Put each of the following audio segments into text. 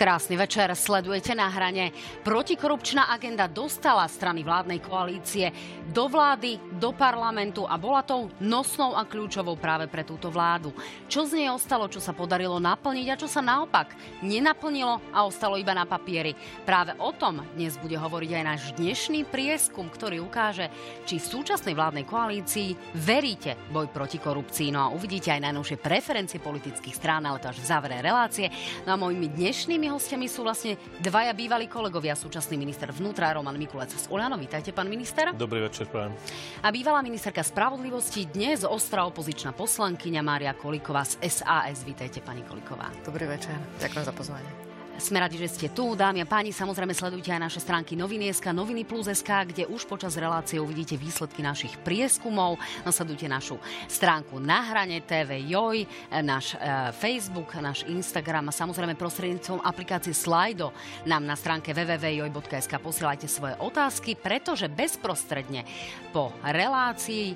Krásny večer, sledujete na hrane. Protikorupčná agenda dostala strany vládnej koalície do vlády, do parlamentu a bola tou nosnou a kľúčovou práve pre túto vládu. Čo z nej ostalo, čo sa podarilo naplniť a čo sa naopak nenaplnilo a ostalo iba na papieri. Práve o tom dnes bude hovoriť aj náš dnešný prieskum, ktorý ukáže, či v súčasnej vládnej koalícii veríte boj proti korupcii. No a uvidíte aj najnovšie preferencie politických strán, ale to až v závere relácie. No a mojimi dnešnými hostiami sú vlastne dvaja bývalí kolegovia, súčasný minister vnútra Roman Mikulec z Oľano. Vítajte, pán minister. Dobrý večer, pán. A bývalá ministerka spravodlivosti, dnes ostrá opozičná poslankyňa Mária Koliková z SAS. Vítajte, pani Koliková. Dobrý večer. Ďakujem za pozvanie. Sme radi, že ste tu. Dámy a páni, samozrejme sledujte aj naše stránky Noviny.sk, Noviny Plus.sk, kde už počas relácie uvidíte výsledky našich prieskumov. Nasledujte našu stránku Na hrane TV Joj, náš e, Facebook, náš Instagram a samozrejme prostredníctvom aplikácie Slido nám na stránke www.joj.sk posielajte svoje otázky, pretože bezprostredne po relácii e,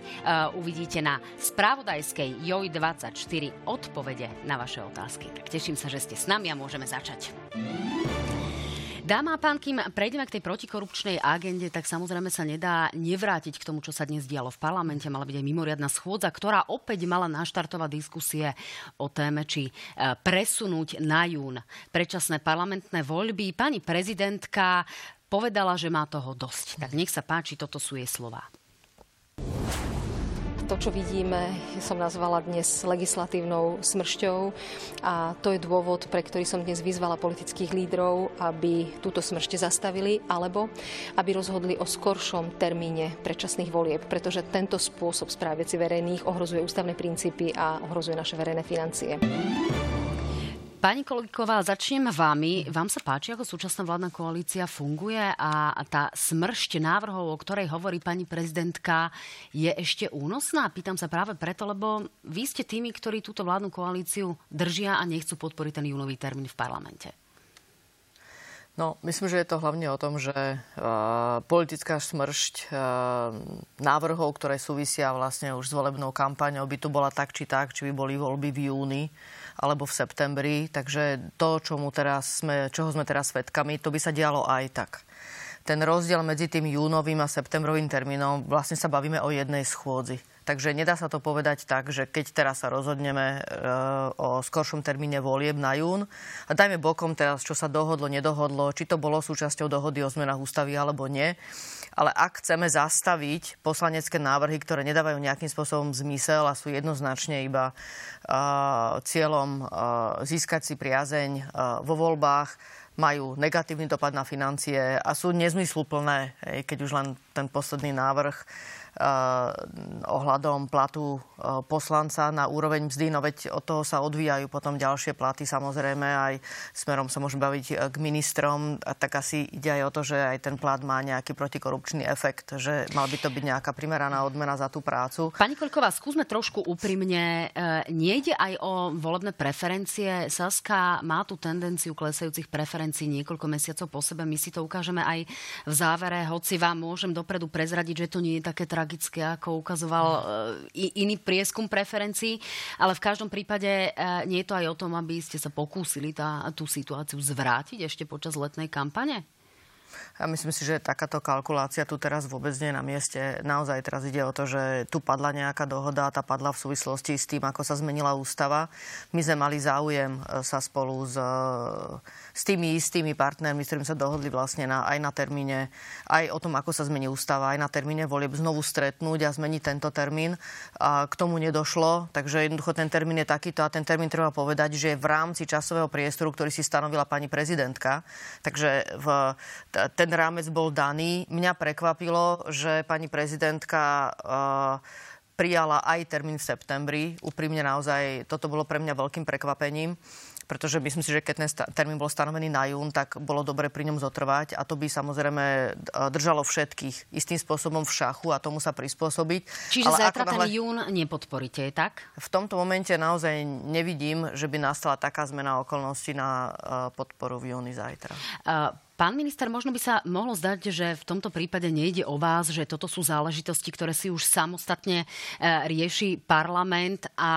uvidíte na spravodajskej Joj24 odpovede na vaše otázky. Tak teším sa, že ste s nami a môžeme začať. Dáma a pán, kým prejdeme k tej protikorupčnej agende, tak samozrejme sa nedá nevrátiť k tomu, čo sa dnes dialo v parlamente. Mala byť aj mimoriadná schôdza, ktorá opäť mala naštartovať diskusie o téme, či e, presunúť na jún predčasné parlamentné voľby. Pani prezidentka povedala, že má toho dosť. Tak nech sa páči, toto sú jej slova. To, čo vidíme, som nazvala dnes legislatívnou smršťou a to je dôvod, pre ktorý som dnes vyzvala politických lídrov, aby túto smršte zastavili alebo aby rozhodli o skoršom termíne predčasných volieb, pretože tento spôsob správy veci verejných ohrozuje ústavné princípy a ohrozuje naše verejné financie. Pani Koliková, začnem vami. Vám sa páči, ako súčasná vládna koalícia funguje a tá smršť návrhov, o ktorej hovorí pani prezidentka, je ešte únosná? Pýtam sa práve preto, lebo vy ste tými, ktorí túto vládnu koalíciu držia a nechcú podporiť ten júnový termín v parlamente. No, myslím, že je to hlavne o tom, že uh, politická smršť uh, návrhov, ktoré súvisia vlastne už s volebnou kampaňou, by tu bola tak či tak, či by boli voľby v júni alebo v septembri. Takže to, čomu teraz sme, čoho sme teraz svedkami, to by sa dialo aj tak. Ten rozdiel medzi tým júnovým a septembrovým termínom, vlastne sa bavíme o jednej schôdzi. Takže nedá sa to povedať tak, že keď teraz sa rozhodneme e, o skoršom termíne volieb na jún a dajme bokom teraz, čo sa dohodlo, nedohodlo, či to bolo súčasťou dohody o zmenách ústavy alebo nie. Ale ak chceme zastaviť poslanecké návrhy, ktoré nedávajú nejakým spôsobom zmysel a sú jednoznačne iba uh, cieľom uh, získať si priazeň vo voľbách, majú negatívny dopad na financie a sú nezmysluplné, keď už len ten posledný návrh Eh, ohľadom platu eh, poslanca na úroveň mzdy, no veď od toho sa odvíjajú potom ďalšie platy, samozrejme aj smerom sa môžeme baviť eh, k ministrom, a tak asi ide aj o to, že aj ten plat má nejaký protikorupčný efekt, že mal by to byť nejaká primeraná odmena za tú prácu. Pani Koľková, skúsme trošku úprimne. Nejde aj o volebné preferencie. Saska má tú tendenciu klesajúcich preferencií niekoľko mesiacov po sebe. My si to ukážeme aj v závere, hoci vám môžem dopredu prezradiť, že to nie je také tragické ako ukazoval uh, iný prieskum preferencií, ale v každom prípade uh, nie je to aj o tom, aby ste sa pokúsili tá, tú situáciu zvrátiť ešte počas letnej kampane? Ja myslím si, že takáto kalkulácia tu teraz vôbec nie je na mieste. Naozaj teraz ide o to, že tu padla nejaká dohoda a tá padla v súvislosti s tým, ako sa zmenila ústava. My sme mali záujem e, sa spolu s, e, s tými istými partnermi, s ktorými sa dohodli vlastne na, aj na termíne, aj o tom, ako sa zmení ústava, aj na termíne volieb znovu stretnúť a zmeniť tento termín. A k tomu nedošlo, takže jednoducho ten termín je takýto a ten termín treba povedať, že je v rámci časového priestoru, ktorý si stanovila pani prezidentka. Takže v, ten ten rámec bol daný. Mňa prekvapilo, že pani prezidentka uh, prijala aj termín v septembri. Úprimne naozaj, toto bolo pre mňa veľkým prekvapením pretože myslím si, že keď ten termín bol stanovený na jún, tak bolo dobre pri ňom zotrvať a to by samozrejme e, držalo všetkých istým spôsobom v šachu a tomu sa prispôsobiť. Čiže Ale zajtra ten jún nepodporíte, je tak? V tomto momente naozaj nevidím, že by nastala taká zmena okolností na e, podporu v júni zajtra. Uh, Pán minister, možno by sa mohlo zdať, že v tomto prípade nejde o vás, že toto sú záležitosti, ktoré si už samostatne e, rieši parlament a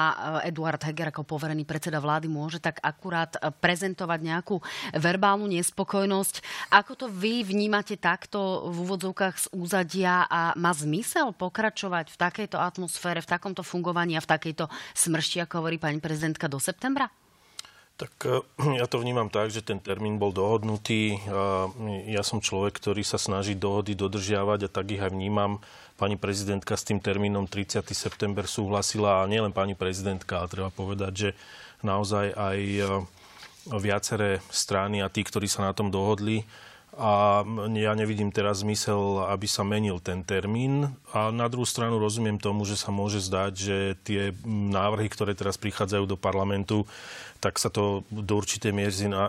e, Eduard Heger ako poverený predseda vlády môže tak akurát e, prezentovať nejakú verbálnu nespokojnosť. Ako to vy vnímate takto v úvodzovkách z úzadia a má zmysel pokračovať v takejto atmosfére, v takomto fungovaní a v takejto smršti, ako hovorí pani prezidentka, do septembra? Tak eh, ja to vnímam tak, že ten termín bol dohodnutý. Ja som človek, ktorý sa snaží dohody dodržiavať a tak ich aj vnímam. Pani prezidentka s tým termínom 30. september súhlasila a nielen pani prezidentka, ale treba povedať, že naozaj aj eh, viaceré strany a tí, ktorí sa na tom dohodli, a ja nevidím teraz zmysel, aby sa menil ten termín. A na druhú stranu rozumiem tomu, že sa môže zdať, že tie návrhy, ktoré teraz prichádzajú do parlamentu, tak sa to do určitej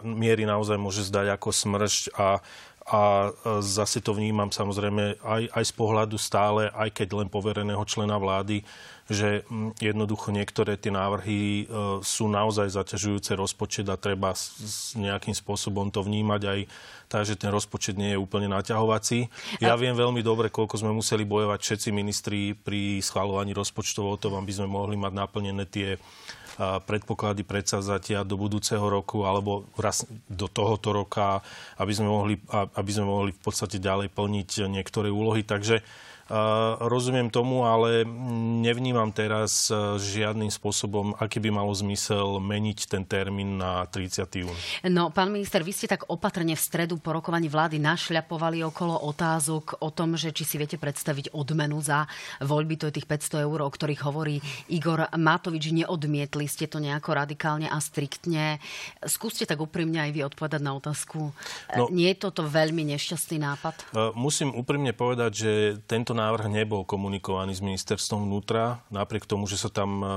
miery, naozaj môže zdať ako smršť a a zase to vnímam samozrejme aj, aj z pohľadu stále, aj keď len povereného člena vlády, že mm, jednoducho niektoré tie návrhy e, sú naozaj zaťažujúce rozpočet a treba s nejakým spôsobom to vnímať aj tak, že ten rozpočet nie je úplne naťahovací. Ja viem veľmi dobre, koľko sme museli bojovať všetci ministri pri schvalovaní rozpočtov o tom, aby sme mohli mať naplnené tie predpoklady predsazatia do budúceho roku alebo raz do tohoto roka, aby sme mohli, aby sme mohli v podstate ďalej plniť niektoré úlohy. Takže Rozumiem tomu, ale nevnímam teraz žiadnym spôsobom, aký by malo zmysel meniť ten termín na 30. jún. No, pán minister, vy ste tak opatrne v stredu po rokovaní vlády našľapovali okolo otázok o tom, že či si viete predstaviť odmenu za voľby, to je tých 500 eur, o ktorých hovorí Igor Matovič. Neodmietli ste to nejako radikálne a striktne. Skúste tak úprimne aj vy odpovedať na otázku. No, Nie je toto veľmi nešťastný nápad? E, musím úprimne povedať, že tento návrh nebol komunikovaný s ministerstvom vnútra, napriek tomu, že sa tam eh,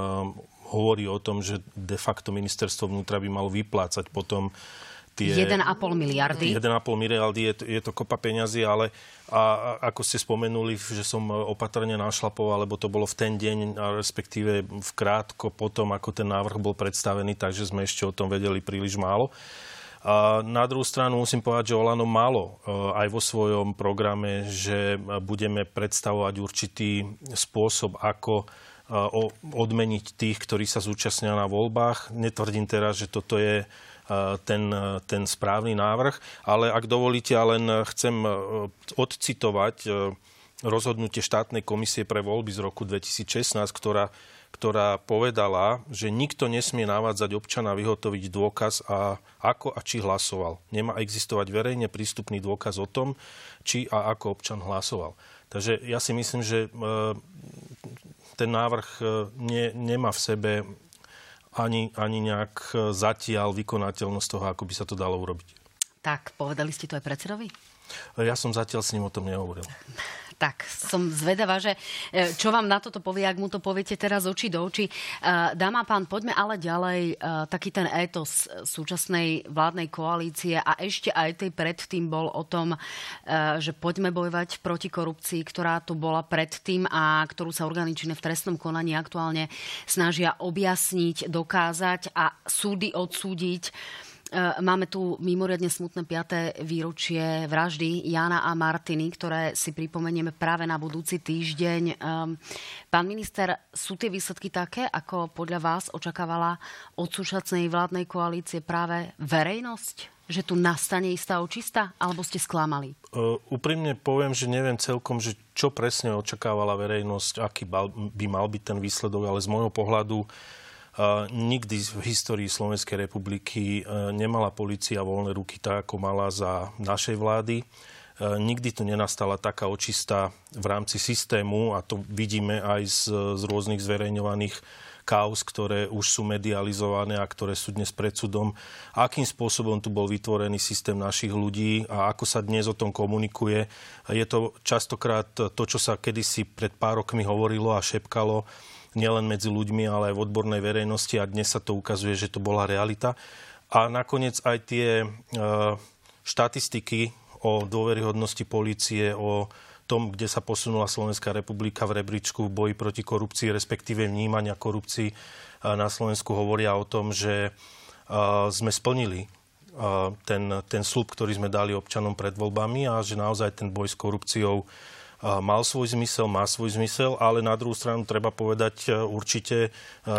hovorí o tom, že de facto ministerstvo vnútra by malo vyplácať potom tie... 1,5 miliardy. 1,5 miliardy je, je to kopa peňazí, ale a, ako ste spomenuli, že som opatrne našlapoval, lebo to bolo v ten deň, a respektíve v krátko potom, ako ten návrh bol predstavený, takže sme ešte o tom vedeli príliš málo. Na druhú stranu musím povedať, že Olano malo e, aj vo svojom programe, že budeme predstavovať určitý spôsob, ako e, odmeniť tých, ktorí sa zúčastnia na voľbách. Netvrdím teraz, že toto je e, ten, ten správny návrh, ale ak dovolíte, ja len chcem odcitovať rozhodnutie štátnej komisie pre voľby z roku 2016, ktorá ktorá povedala, že nikto nesmie navádzať občana vyhotoviť dôkaz a ako a či hlasoval. Nemá existovať verejne prístupný dôkaz o tom, či a ako občan hlasoval. Takže ja si myslím, že e, ten návrh e, ne, nemá v sebe ani, ani nejak e, zatiaľ vykonateľnosť toho, ako by sa to dalo urobiť. Tak, povedali ste to aj predsedovi? Ja som zatiaľ s ním o tom nehovoril tak som zvedavá, že e, čo vám na toto povie, ak mu to poviete teraz oči do očí. E, dáma pán, poďme ale ďalej. E, taký ten étos súčasnej vládnej koalície a ešte aj tej predtým bol o tom, že poďme bojovať proti korupcii, ktorá tu bola predtým a ktorú sa orgány v trestnom konaní aktuálne snažia objasniť, dokázať a súdy odsúdiť. E, máme tu mimoriadne smutné 5. výročie vraždy Jana a Martiny, ktoré si pripomenieme práve na budúci týždeň. Ehm, pán minister, sú tie výsledky také, ako podľa vás očakávala od súčasnej vládnej koalície práve verejnosť? že tu nastane istá očista, alebo ste sklamali? Uh, úprimne poviem, že neviem celkom, že čo presne očakávala verejnosť, aký by mal byť ten výsledok, ale z môjho pohľadu Nikdy v histórii Slovenskej republiky e, nemala policia voľné ruky tak, ako mala za našej vlády. E, nikdy tu nenastala taká očista v rámci systému a to vidíme aj z, z rôznych zverejňovaných kaos, ktoré už sú medializované a ktoré sú dnes pred súdom. Akým spôsobom tu bol vytvorený systém našich ľudí a ako sa dnes o tom komunikuje. Je to častokrát to, čo sa kedysi pred pár rokmi hovorilo a šepkalo, nielen medzi ľuďmi, ale aj v odbornej verejnosti a dnes sa to ukazuje, že to bola realita. A nakoniec aj tie e, štatistiky o dôveryhodnosti policie, o tom, kde sa posunula Slovenská republika v rebríčku boji proti korupcii, respektíve vnímania korupcii e, na Slovensku hovoria o tom, že e, sme splnili ten, ten slub, ktorý sme dali občanom pred voľbami a že naozaj ten boj s korupciou mal svoj zmysel, má svoj zmysel, ale na druhú stranu treba povedať, e, určite e,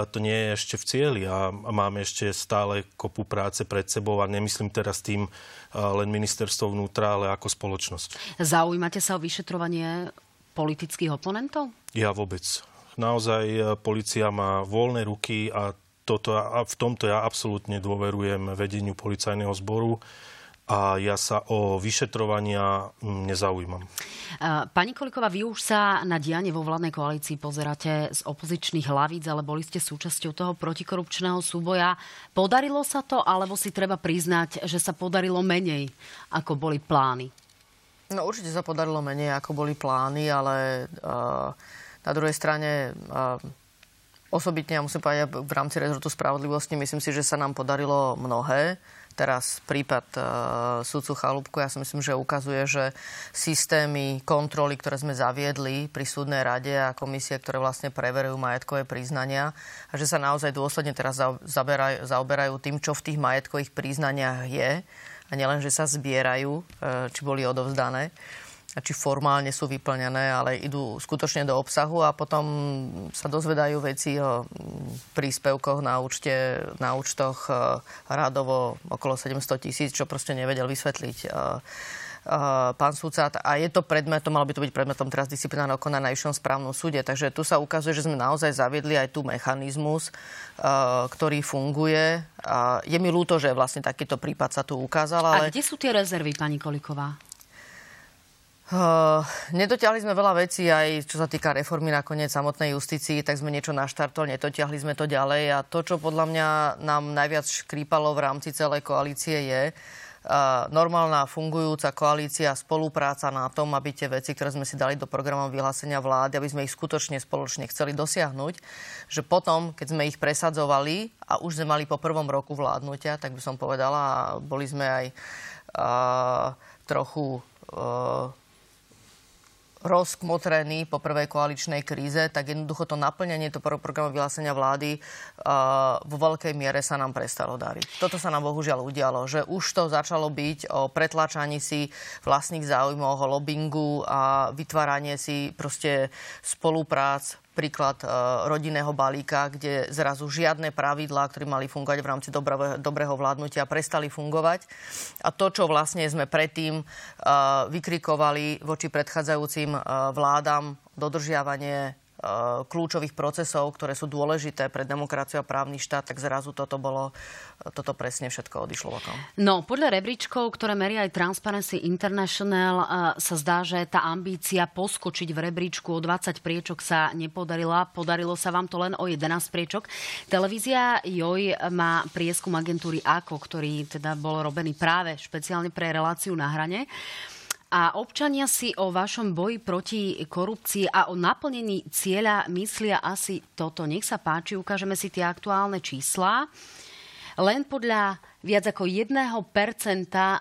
to nie je ešte v cieli a máme ešte stále kopu práce pred sebou a nemyslím teraz tým e, len ministerstvo vnútra, ale ako spoločnosť. Zaujímate sa o vyšetrovanie politických oponentov? Ja vôbec. Naozaj policia má voľné ruky a toto, a v tomto ja absolútne dôverujem vedeniu policajného zboru a ja sa o vyšetrovania nezaujímam. Pani Koliková, vy už sa na dianie vo vládnej koalícii pozeráte z opozičných hlavíc, ale boli ste súčasťou toho protikorupčného súboja. Podarilo sa to, alebo si treba priznať, že sa podarilo menej, ako boli plány? No určite sa podarilo menej, ako boli plány, ale uh, na druhej strane uh, osobitne, ja musím povedať, v rámci rezortu spravodlivosti, myslím si, že sa nám podarilo mnohé. Teraz prípad uh, sudcu Chalúbku, ja si myslím, že ukazuje, že systémy kontroly, ktoré sme zaviedli pri súdnej rade a komisie, ktoré vlastne preverujú majetkové priznania a že sa naozaj dôsledne teraz zaoberajú, zaoberajú tým, čo v tých majetkových priznaniach je a nielen, že sa zbierajú, uh, či boli odovzdané či formálne sú vyplnené, ale idú skutočne do obsahu a potom sa dozvedajú veci o príspevkoch na, účte, na účtoch e, radovo okolo 700 tisíc, čo proste nevedel vysvetliť e, e, pán sudca. A je to predmetom, malo by to byť predmetom teraz disciplinárneho kona na Najvyššom správnom súde. Takže tu sa ukazuje, že sme naozaj zaviedli aj tu mechanizmus, ktorý funguje. Je mi ľúto, že vlastne takýto prípad sa tu ukázal. Ale... A kde sú tie rezervy, pani Koliková? Uh, nedotiahli sme veľa vecí aj čo sa týka reformy nakoniec samotnej justícii, tak sme niečo naštartovali, nedotiahli sme to ďalej. A to, čo podľa mňa nám najviac škrípalo v rámci celej koalície je, Uh, normálna fungujúca koalícia, spolupráca na tom, aby tie veci, ktoré sme si dali do programov vyhlásenia vlády, aby sme ich skutočne spoločne chceli dosiahnuť, že potom, keď sme ich presadzovali a už sme mali po prvom roku vládnutia, tak by som povedala, boli sme aj uh, trochu uh, rozkmotrený po prvej koaličnej kríze, tak jednoducho to naplnenie to programu vyhlásenia vlády uh, vo veľkej miere sa nám prestalo dariť. Toto sa nám bohužiaľ udialo, že už to začalo byť o pretlačaní si vlastných záujmov, o lobbingu a vytváranie si proste spoluprác príklad e, rodinného balíka, kde zrazu žiadne pravidlá, ktoré mali fungovať v rámci dobrého, vládnutia, prestali fungovať. A to, čo vlastne sme predtým e, vykrikovali voči predchádzajúcim e, vládam, dodržiavanie kľúčových procesov, ktoré sú dôležité pre demokraciu a právny štát, tak zrazu toto bolo, toto presne všetko odišlo bokom. No, podľa rebríčkov, ktoré meria aj Transparency International, eh, sa zdá, že tá ambícia poskočiť v rebríčku o 20 priečok sa nepodarila. Podarilo sa vám to len o 11 priečok. Televízia JOJ má prieskum agentúry AKO, ktorý teda bol robený práve špeciálne pre reláciu na hrane. A občania si o vašom boji proti korupcii a o naplnení cieľa myslia asi toto. Nech sa páči, ukážeme si tie aktuálne čísla. Len podľa viac ako 1%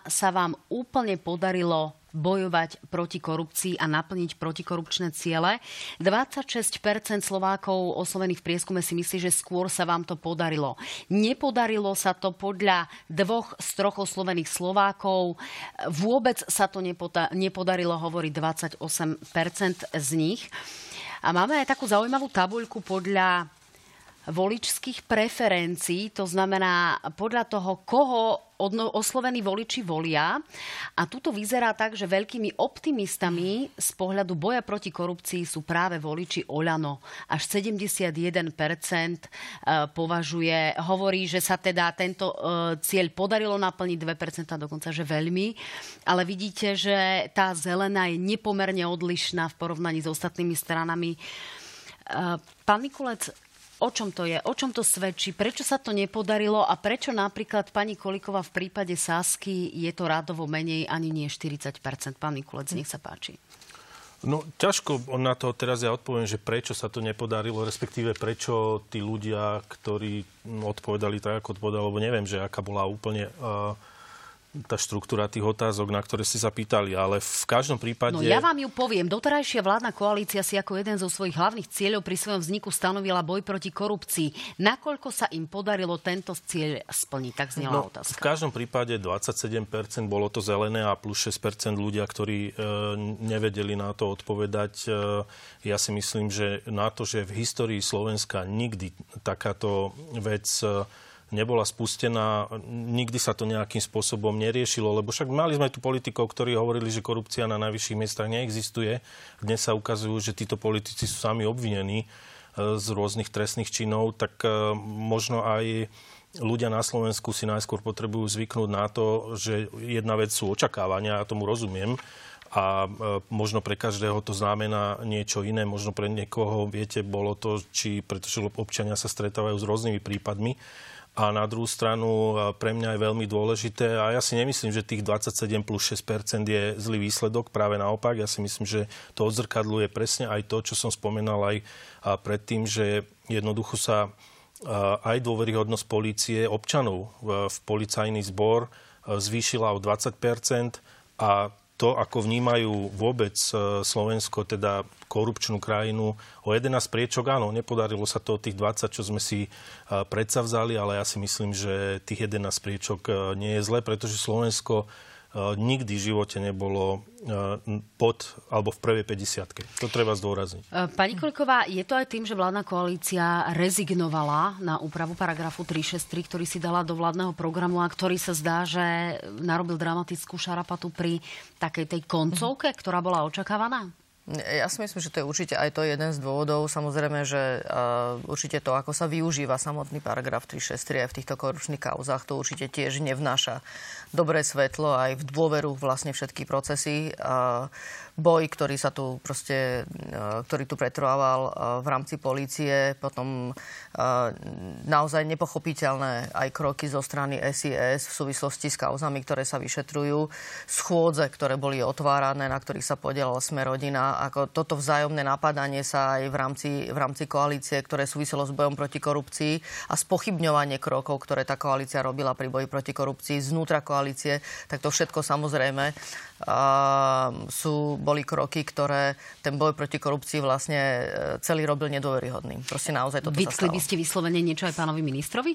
sa vám úplne podarilo bojovať proti korupcii a naplniť protikorupčné ciele. 26% Slovákov oslovených v prieskume si myslí, že skôr sa vám to podarilo. Nepodarilo sa to podľa dvoch z troch oslovených Slovákov. Vôbec sa to nepodarilo, hovorí 28% z nich. A máme aj takú zaujímavú tabuľku podľa voličských preferencií, to znamená podľa toho, koho oslovení voliči volia. A tuto vyzerá tak, že veľkými optimistami z pohľadu boja proti korupcii sú práve voliči Oľano. Až 71% e, považuje, hovorí, že sa teda tento e, cieľ podarilo naplniť 2%, dokonca, že veľmi. Ale vidíte, že tá zelená je nepomerne odlišná v porovnaní s ostatnými stranami. E, pán Mikulec, O čom to je? O čom to svedčí? Prečo sa to nepodarilo a prečo napríklad pani Kolikova v prípade Sásky je to rádovo menej ani nie 40 Pán Mikulec, nech sa páči. No, ťažko na to teraz ja odpoviem, že prečo sa to nepodarilo, respektíve prečo tí ľudia, ktorí odpovedali tak, ako odpovedali, lebo neviem, že aká bola úplne uh, tá štruktúra tých otázok, na ktoré ste sa pýtali, ale v každom prípade... No ja vám ju poviem. Doterajšia vládna koalícia si ako jeden zo svojich hlavných cieľov pri svojom vzniku stanovila boj proti korupcii. Nakoľko sa im podarilo tento cieľ splniť? Tak znela no, otázka. V každom prípade 27% bolo to zelené a plus 6% ľudia, ktorí e, nevedeli na to odpovedať. E, ja si myslím, že na to, že v histórii Slovenska nikdy takáto vec e, nebola spustená, nikdy sa to nejakým spôsobom neriešilo, lebo však mali sme tu politikov, ktorí hovorili, že korupcia na najvyšších miestach neexistuje. Dnes sa ukazujú, že títo politici sú sami obvinení e, z rôznych trestných činov, tak e, možno aj ľudia na Slovensku si najskôr potrebujú zvyknúť na to, že jedna vec sú očakávania, ja tomu rozumiem, a e, možno pre každého to znamená niečo iné, možno pre niekoho, viete, bolo to, či pretože občania sa stretávajú s rôznymi prípadmi, a na druhú stranu pre mňa je veľmi dôležité a ja si nemyslím, že tých 27 plus 6% je zlý výsledok, práve naopak. Ja si myslím, že to odzrkadluje presne aj to, čo som spomenal aj predtým, že jednoducho sa aj dôveryhodnosť polície občanov v policajný zbor zvýšila o 20 a to, ako vnímajú vôbec e, Slovensko, teda korupčnú krajinu, o 11 priečok, áno, nepodarilo sa to tých 20, čo sme si e, predsavzali, ale ja si myslím, že tých 11 priečok e, nie je zle, pretože Slovensko nikdy v živote nebolo eh, pod alebo v prvej 50 To treba zdôrazniť. Eh, pani Koliková, je to aj tým, že vládna koalícia rezignovala na úpravu paragrafu 363, ktorý si dala do vládneho programu a ktorý sa zdá, že narobil dramatickú šarapatu pri takej tej koncovke, ktorá bola očakávaná? Ja si myslím, že to je určite aj to jeden z dôvodov. Samozrejme, že uh, určite to, ako sa využíva samotný paragraf 363 aj v týchto korupčných kauzách, to určite tiež nevnáša dobré svetlo aj v dôveru vlastne všetky procesy. Boj, ktorý sa tu proste, uh, ktorý tu pretrvával uh, v rámci polície, potom uh, naozaj nepochopiteľné aj kroky zo strany SIS v súvislosti s kauzami, ktoré sa vyšetrujú, schôdze, ktoré boli otvárané, na ktorých sa podielala sme rodina ako toto vzájomné napadanie sa aj v rámci, v rámci koalície, ktoré súviselo s bojom proti korupcii a spochybňovanie krokov, ktoré tá koalícia robila pri boji proti korupcii znútra koalície, tak to všetko samozrejme uh, sú, boli kroky, ktoré ten boj proti korupcii vlastne e, celý robil nedôveryhodným. Proste naozaj toto Vytkli by ste vyslovene niečo aj pánovi ministrovi?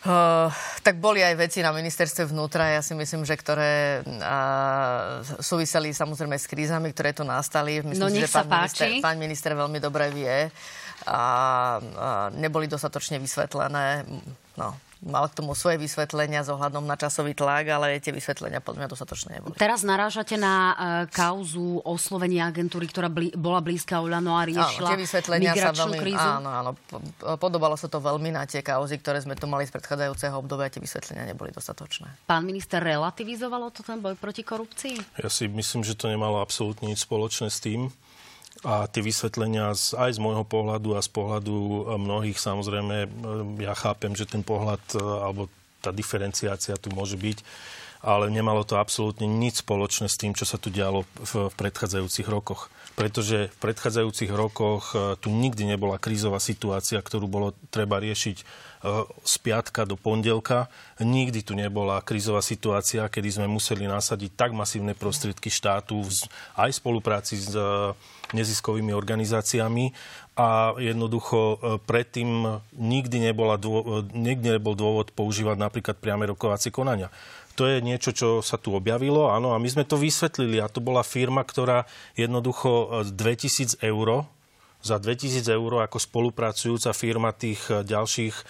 Uh, tak boli aj veci na ministerstve vnútra, ja si myslím, že ktoré uh, súviseli samozrejme s krízami, ktoré tu nastali. Myslím, no nech že pán, minister, pán minister veľmi dobre vie a, a neboli dostatočne vysvetlené. No, mal k tomu svoje vysvetlenia s ohľadom na časový tlak, ale tie vysvetlenia podľa mňa dostatočné neboli. Teraz narážate na uh, kauzu oslovenia agentúry, ktorá bli, bola blízka Olano a riešila áno, tie vysvetlenia sa veľmi, krízu? Áno, áno. Podobalo sa to veľmi na tie kauzy, ktoré sme tu mali z predchádzajúceho obdobia. Tie vysvetlenia neboli dostatočné. Pán minister, relativizovalo to ten boj proti korupcii? Ja si myslím, že to nemalo absolútne nič spoločné s tým. A tie vysvetlenia z, aj z môjho pohľadu a z pohľadu e, mnohých, samozrejme, e, ja chápem, že ten pohľad e, alebo tá diferenciácia tu môže byť, ale nemalo to absolútne nič spoločné s tým, čo sa tu dialo v, v predchádzajúcich rokoch. Pretože v predchádzajúcich rokoch tu nikdy nebola krízová situácia, ktorú bolo treba riešiť z piatka do pondelka. Nikdy tu nebola krízová situácia, kedy sme museli nasadiť tak masívne prostriedky štátu aj v spolupráci s neziskovými organizáciami a jednoducho e, predtým nikdy, nebola nikdy nebol dôvod používať napríklad priame rokovacie konania. To je niečo, čo sa tu objavilo, áno, a my sme to vysvetlili a to bola firma, ktorá jednoducho 2000 e, eur za 2000 eur ako spolupracujúca firma tých eh, ďalších eh,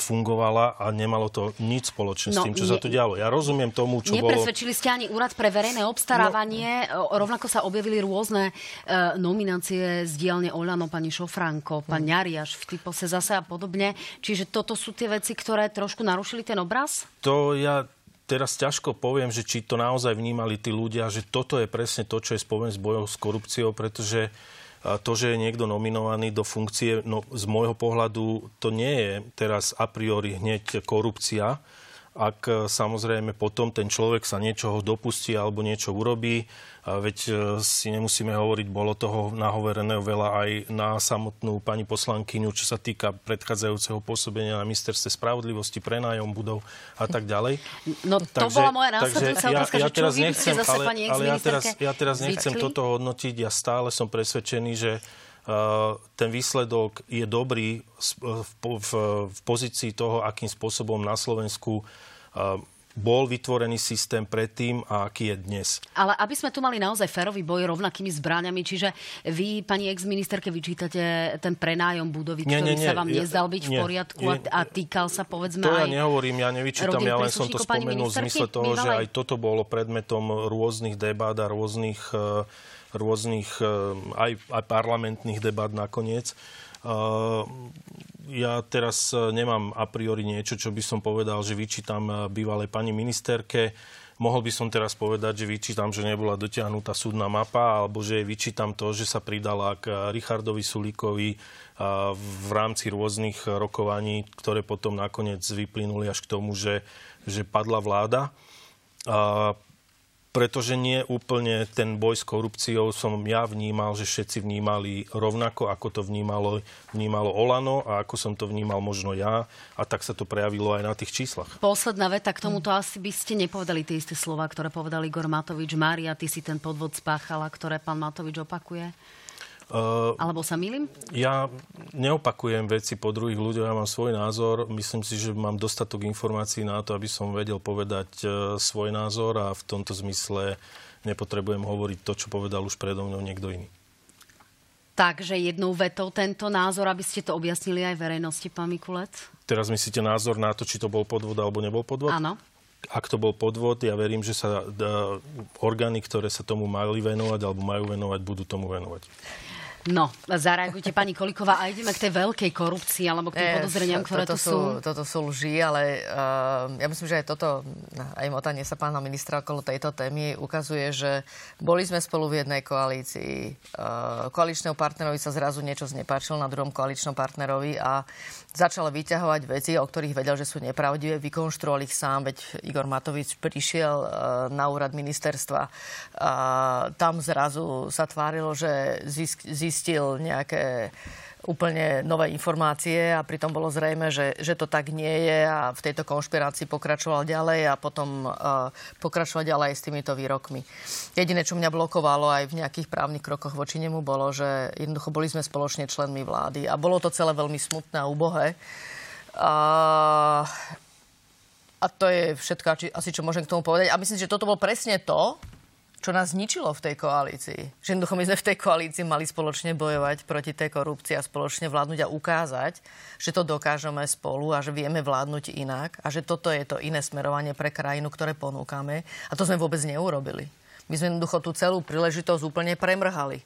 fungovala a nemalo to nič spoločné no, s tým, čo ne, sa tu dialo. Ja rozumiem tomu, čo bolo... Nepresvedčili ste ani úrad pre verejné obstarávanie. No, Rovnako sa objavili rôzne uh, nominácie z dielne Oľano, pani Šofranko, pán. Ňariaš, v typose zase a podobne. Čiže toto sú tie veci, ktoré trošku narušili ten obraz? To ja teraz ťažko poviem, že či to naozaj vnímali tí ľudia, že toto je presne to, čo je spomen s bojou s korupciou, pretože uh, to, že je niekto nominovaný do funkcie, no z môjho pohľadu to nie je teraz a priori hneď korupcia, ak samozrejme potom ten človek sa niečoho dopustí alebo niečo urobí, Veď e, si nemusíme hovoriť, bolo toho nahovereného veľa aj na samotnú pani poslankyňu, čo sa týka predchádzajúceho pôsobenia na ministerstve spravodlivosti, prenájom budov a tak ďalej. No to takže, bola moja následujúca otázka, ja, ja teraz nechcem, ale, ale ja teraz, ja teraz nechcem toto hodnotiť. Ja stále som presvedčený, že ten výsledok je dobrý v, pozícii toho, akým spôsobom na Slovensku uh, bol vytvorený systém predtým a aký je dnes. Ale aby sme tu mali naozaj férový boj rovnakými zbraniami, čiže vy, pani ex-ministerke, vyčítate ten prenájom budovy, nie, ktorý nie, nie, sa vám nezdal byť nie, v poriadku nie, a, a týkal sa, povedzme, To ja nehovorím, ja nevyčítam, ja len som to spomenul v zmysle toho, že aj toto bolo predmetom rôznych debát a rôznych, eh, rôznych eh, aj, aj parlamentných debát nakoniec. Uh, ja teraz e, nemám a priori niečo, čo by som povedal, že vyčítam bývalej pani ministerke. Mohol by som teraz povedať, že vyčítam, že nebola dotiahnutá súdna mapa, alebo že vyčítam to, že sa pridala k Richardovi Sulíkovi v rámci rôznych rokovaní, ktoré potom nakoniec vyplynuli až k tomu, že, že padla vláda pretože nie úplne ten boj s korupciou som ja vnímal, že všetci vnímali rovnako, ako to vnímalo, vnímalo Olano a ako som to vnímal možno ja a tak sa to prejavilo aj na tých číslach. Posledná veta k tomuto asi by ste nepovedali tie isté slova, ktoré povedal Igor Matovič. Mária, ty si ten podvod spáchala, ktoré pán Matovič opakuje? Uh, Alebo sa milím? Ja neopakujem veci po druhých ľuďoch, ja mám svoj názor. Myslím si, že mám dostatok informácií na to, aby som vedel povedať uh, svoj názor a v tomto zmysle nepotrebujem hovoriť to, čo povedal už predo mnou niekto iný. Takže jednou vetou tento názor, aby ste to objasnili aj verejnosti, pán Mikulec? Teraz myslíte názor na to, či to bol podvod alebo nebol podvod? Áno. Ak to bol podvod, ja verím, že sa uh, orgány, ktoré sa tomu mali venovať alebo majú venovať, budú tomu venovať. No, zareagujte pani Koliková a ideme k tej veľkej korupcii alebo k tým podozreniam, ktoré tu sú. Toto sú lži, ale uh, ja myslím, že aj toto, aj motanie sa pána ministra okolo tejto témy ukazuje, že boli sme spolu v jednej koalícii. Uh, koaličného partnerovi sa zrazu niečo znepáčilo na druhom koaličnom partnerovi a začal vyťahovať veci, o ktorých vedel, že sú nepravdivé. Vykonštruoval ich sám, veď Igor Matovič prišiel uh, na úrad ministerstva. Uh, tam zrazu sa tvárilo, že zistil nejaké úplne nové informácie a pritom bolo zrejme, že, že to tak nie je a v tejto konšpirácii pokračoval ďalej a potom uh, pokračoval ďalej s týmito výrokmi. Jediné, čo mňa blokovalo aj v nejakých právnych krokoch voči nemu, bolo, že jednoducho boli sme spoločne členmi vlády a bolo to celé veľmi smutné a ubohé. Uh, a to je všetko, asi čo môžem k tomu povedať. A myslím, že toto bol presne to, čo nás zničilo v tej koalícii. Že jednoducho my sme v tej koalícii mali spoločne bojovať proti tej korupcii a spoločne vládnuť a ukázať, že to dokážeme spolu a že vieme vládnuť inak a že toto je to iné smerovanie pre krajinu, ktoré ponúkame. A to sme vôbec neurobili. My sme jednoducho tú celú príležitosť úplne premrhali.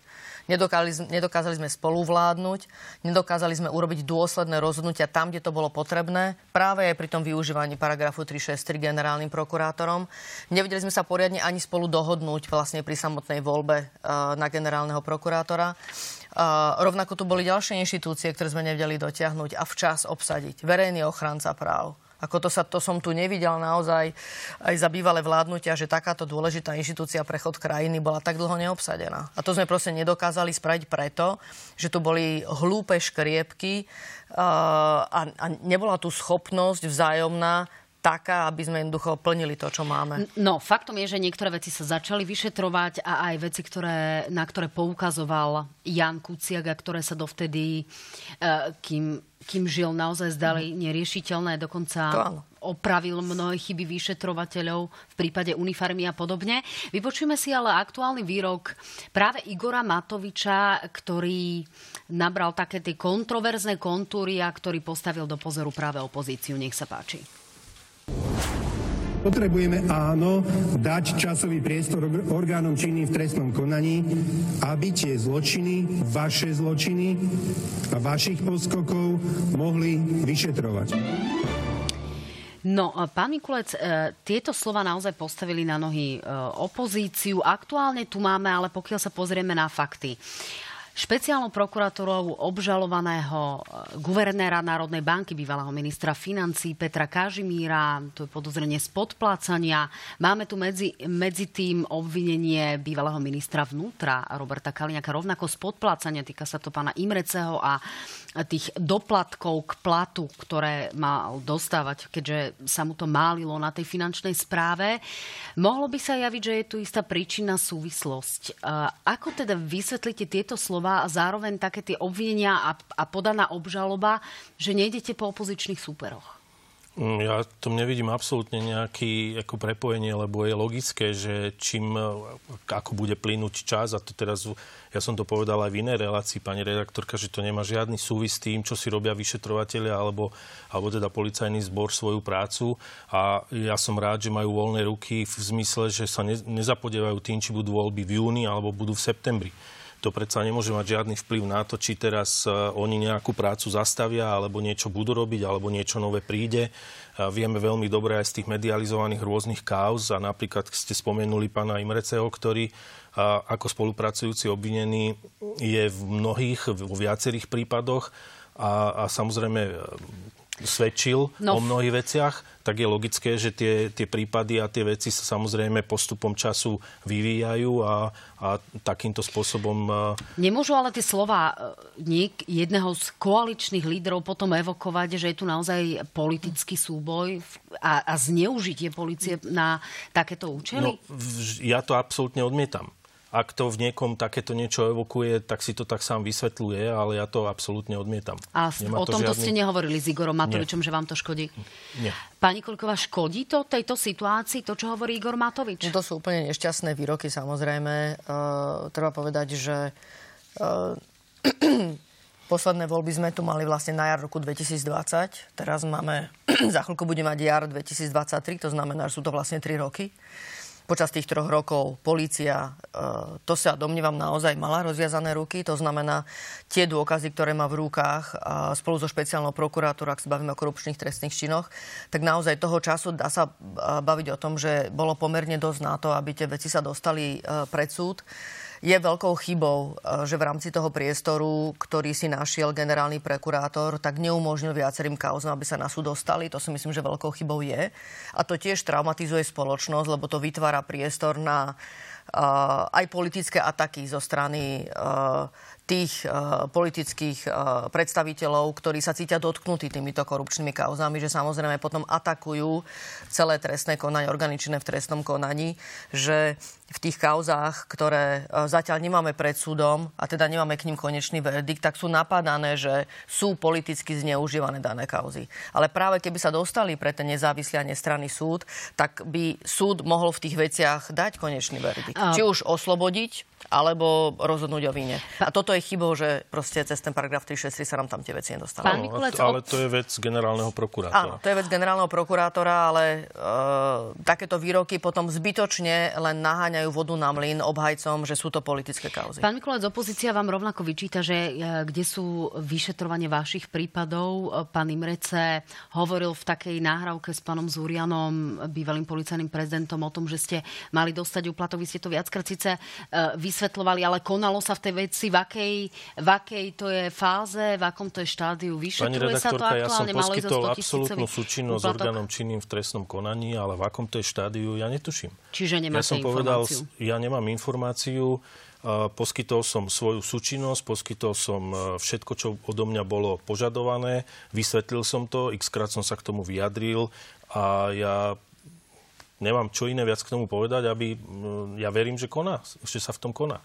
Nedokázali, nedokázali sme spoluvládnuť, nedokázali sme urobiť dôsledné rozhodnutia tam, kde to bolo potrebné, práve aj pri tom využívaní paragrafu 363 generálnym prokurátorom. Nevedeli sme sa poriadne ani spolu dohodnúť vlastne pri samotnej voľbe uh, na generálneho prokurátora. Uh, rovnako tu boli ďalšie inštitúcie, ktoré sme nevedeli dotiahnuť a včas obsadiť. Verejný ochranca práv ako to, sa, to som tu nevidel naozaj aj za bývalé vládnutia, že takáto dôležitá inštitúcia prechod krajiny bola tak dlho neobsadená. A to sme proste nedokázali spraviť preto, že tu boli hlúpe škriepky a, a nebola tu schopnosť vzájomná taká, aby sme jednoducho plnili to, čo máme. No, faktom je, že niektoré veci sa začali vyšetrovať a aj veci, ktoré, na ktoré poukazoval Jan Kuciak a ktoré sa dovtedy, uh, kým kým žil, naozaj zdali neriešiteľné. Dokonca opravil mnohé chyby vyšetrovateľov v prípade unifarmy a podobne. Vypočujeme si ale aktuálny výrok práve Igora Matoviča, ktorý nabral také tie kontroverzné kontúry a ktorý postavil do pozoru práve opozíciu. Nech sa páči. Potrebujeme áno dať časový priestor orgánom činným v trestnom konaní, aby tie zločiny, vaše zločiny a vašich poskokov mohli vyšetrovať. No, pán Mikulec, e, tieto slova naozaj postavili na nohy e, opozíciu. Aktuálne tu máme, ale pokiaľ sa pozrieme na fakty, Špeciálnou prokurátorou obžalovaného e, guvernéra Národnej banky, bývalého ministra financí Petra Kažimíra, to je podozrenie z podplácania. Máme tu medzi, medzi tým obvinenie bývalého ministra vnútra Roberta Kaliňaka, rovnako z podplácania, týka sa to pána Imreceho a tých doplatkov k platu, ktoré mal dostávať, keďže sa mu to málilo na tej finančnej správe. Mohlo by sa javiť, že je tu istá príčinná súvislosť. Ako teda vysvetlíte tieto slova a zároveň také tie obvinenia a, a podaná obžaloba, že nejdete po opozičných súperoch? Mm, ja tom nevidím absolútne nejaké ako prepojenie, lebo je logické, že čím, e, ako bude plynúť čas, a to teraz, ja som to povedal aj v inej relácii, pani redaktorka, že to nemá žiadny súvis s tým, čo si robia vyšetrovateľia alebo, alebo teda policajný zbor svoju prácu. A ja som rád, že majú voľné ruky v zmysle, že sa ne, nezapodievajú tým, či budú voľby v júni alebo budú v septembri to predsa nemôže mať žiadny vplyv na to, či teraz e, oni nejakú prácu zastavia, alebo niečo budú robiť, alebo niečo nové príde. Vieme veľmi dobre aj z tých medializovaných rôznych kauz a napríklad ste spomenuli pána Imreceho, ktorý ako spolupracujúci obvinený je v mnohých, vo viacerých prípadoch a, a samozrejme svedčil no. o mnohých veciach, tak je logické, že tie, tie prípady a tie veci sa samozrejme postupom času vyvíjajú a, a takýmto spôsobom... Nemôžu ale tie slova e, niek jedného z koaličných lídrov potom evokovať, že je tu naozaj politický súboj a, a zneužitie policie na takéto účely? No, ja to absolútne odmietam ak to v niekom takéto niečo evokuje, tak si to tak sám vysvetľuje, ale ja to absolútne odmietam. A Nemá o to tomto žiadny... ste nehovorili s Igorom Matovičom, Nie. že vám to škodí? Nie. Pani Koľková, škodí to tejto situácii, to, čo hovorí Igor Matovič? No to sú úplne nešťastné výroky, samozrejme. Uh, treba povedať, že uh, posledné voľby sme tu mali vlastne na jar roku 2020. Teraz máme, za chvíľku bude mať jar 2023, to znamená, že sú to vlastne 3 roky počas tých troch rokov polícia, e, to sa domnívam naozaj mala rozviazané ruky, to znamená tie dôkazy, ktoré má v rukách spolu so špeciálnou prokurátorou, ak sa bavíme o korupčných trestných činoch, tak naozaj toho času dá sa e, baviť o tom, že bolo pomerne dosť na to, aby tie veci sa dostali e, pred súd je veľkou chybou, e, že v rámci toho priestoru, ktorý si našiel generálny prokurátor, tak neumožnil viacerým kauzom, aby sa na súd dostali. To si myslím, že veľkou chybou je. A to tiež traumatizuje spoločnosť, lebo to vytvára priestor na uh, aj politické ataky zo strany uh, tých uh, politických uh, predstaviteľov, ktorí sa cítia dotknutí týmito korupčnými kauzami, že samozrejme potom atakujú celé trestné konanie, organičné v trestnom konaní, že v tých kauzách, ktoré uh, zatiaľ nemáme pred súdom a teda nemáme k ním konečný verdikt, tak sú napadané, že sú politicky zneužívané dané kauzy. Ale práve keby sa dostali pre ten nezávislý a nestranný súd, tak by súd mohol v tých veciach dať konečný verdikt. Či už oslobodiť alebo rozhodnúť o víne. A toto je chybou, že proste cez ten paragraf 363 sa nám tam tie veci nedostali. Pán Mikulec, ale to je vec generálneho prokurátora. Áno, to je vec generálneho prokurátora, ale uh, takéto výroky potom zbytočne len naháňajú vodu na mlyn obhajcom, že sú to politické kauzy. Pán Mikulec, opozícia vám rovnako vyčíta, že uh, kde sú vyšetrovanie vašich prípadov. Uh, pán Imrece hovoril v takej náhrávke s pánom Zúrianom, bývalým policajným prezidentom, o tom, že ste mali dostať uplatok. Vy ste to viackrát síce uh, vysvetľovali, ale konalo sa v tej veci, v akej, v akej to je fáze, v akom to je štádiu, vyšetruje sa to aktuálne? Ja som poskytol absolútnu súčinnosť s orgánom činným v trestnom konaní, ale v akom to je štádiu, ja netuším. Čiže nemáte ja som informáciu? Povedal, ja nemám informáciu, poskytol som svoju súčinnosť, poskytol som e, všetko, čo odo mňa bolo požadované, vysvetlil som to, xkrát som sa k tomu vyjadril a ja nemám čo iné viac k tomu povedať, aby ja verím, že koná, že sa v tom koná.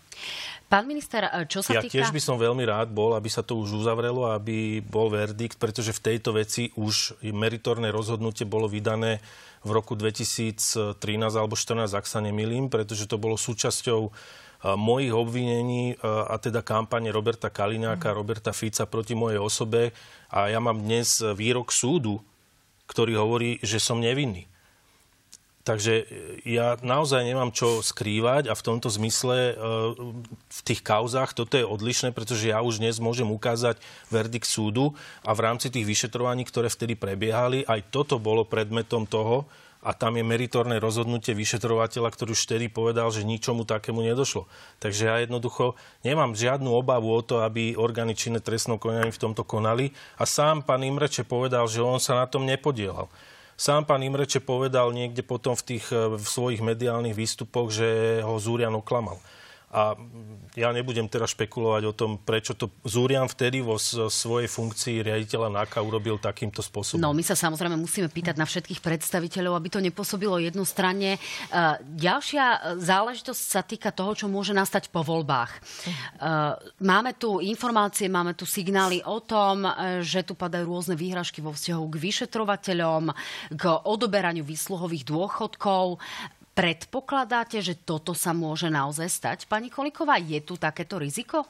Pán minister, e, čo sa ja týka... tiež by som veľmi rád bol, aby sa to už uzavrelo, aby bol verdikt, pretože v tejto veci už meritorné rozhodnutie bolo vydané v roku 2013 alebo 2014, ak sa nemilím, pretože to bolo súčasťou e, mojich obvinení e, a teda kampane Roberta Kaliňáka, mm. Roberta Fica proti mojej osobe a ja mám dnes výrok súdu, ktorý hovorí, že som nevinný. Takže e, ja naozaj nemám čo skrývať a v tomto zmysle e, v tých kauzách toto je odlišné, pretože ja už dnes môžem ukázať verdikt súdu a v rámci tých vyšetrovaní, ktoré vtedy prebiehali, aj toto bolo predmetom toho, a tam je meritorné rozhodnutie vyšetrovateľa, ktorý už vtedy povedal, že ničomu takému nedošlo. Takže ja jednoducho nemám žiadnu obavu o to, aby orgány činné trestnou konaní v tomto konali. A sám pán Imreče povedal, že on sa na tom nepodielal. Sám pán Imreče povedal niekde potom v tých v svojich mediálnych výstupoch, že ho Zúrian oklamal. A ja nebudem teraz špekulovať o tom, prečo to Zúrian vtedy vo svojej funkcii riaditeľa NAKA urobil takýmto spôsobom. No, my sa samozrejme musíme pýtať na všetkých predstaviteľov, aby to nepôsobilo jednostranne. E, ďalšia záležitosť sa týka toho, čo môže nastať po voľbách. E, máme tu informácie, máme tu signály o tom, e, že tu padajú rôzne výhražky vo vzťahu k vyšetrovateľom, k odoberaniu výsluhových dôchodkov. Predpokladáte, že toto sa môže naozaj stať, pani Koliková? Je tu takéto riziko?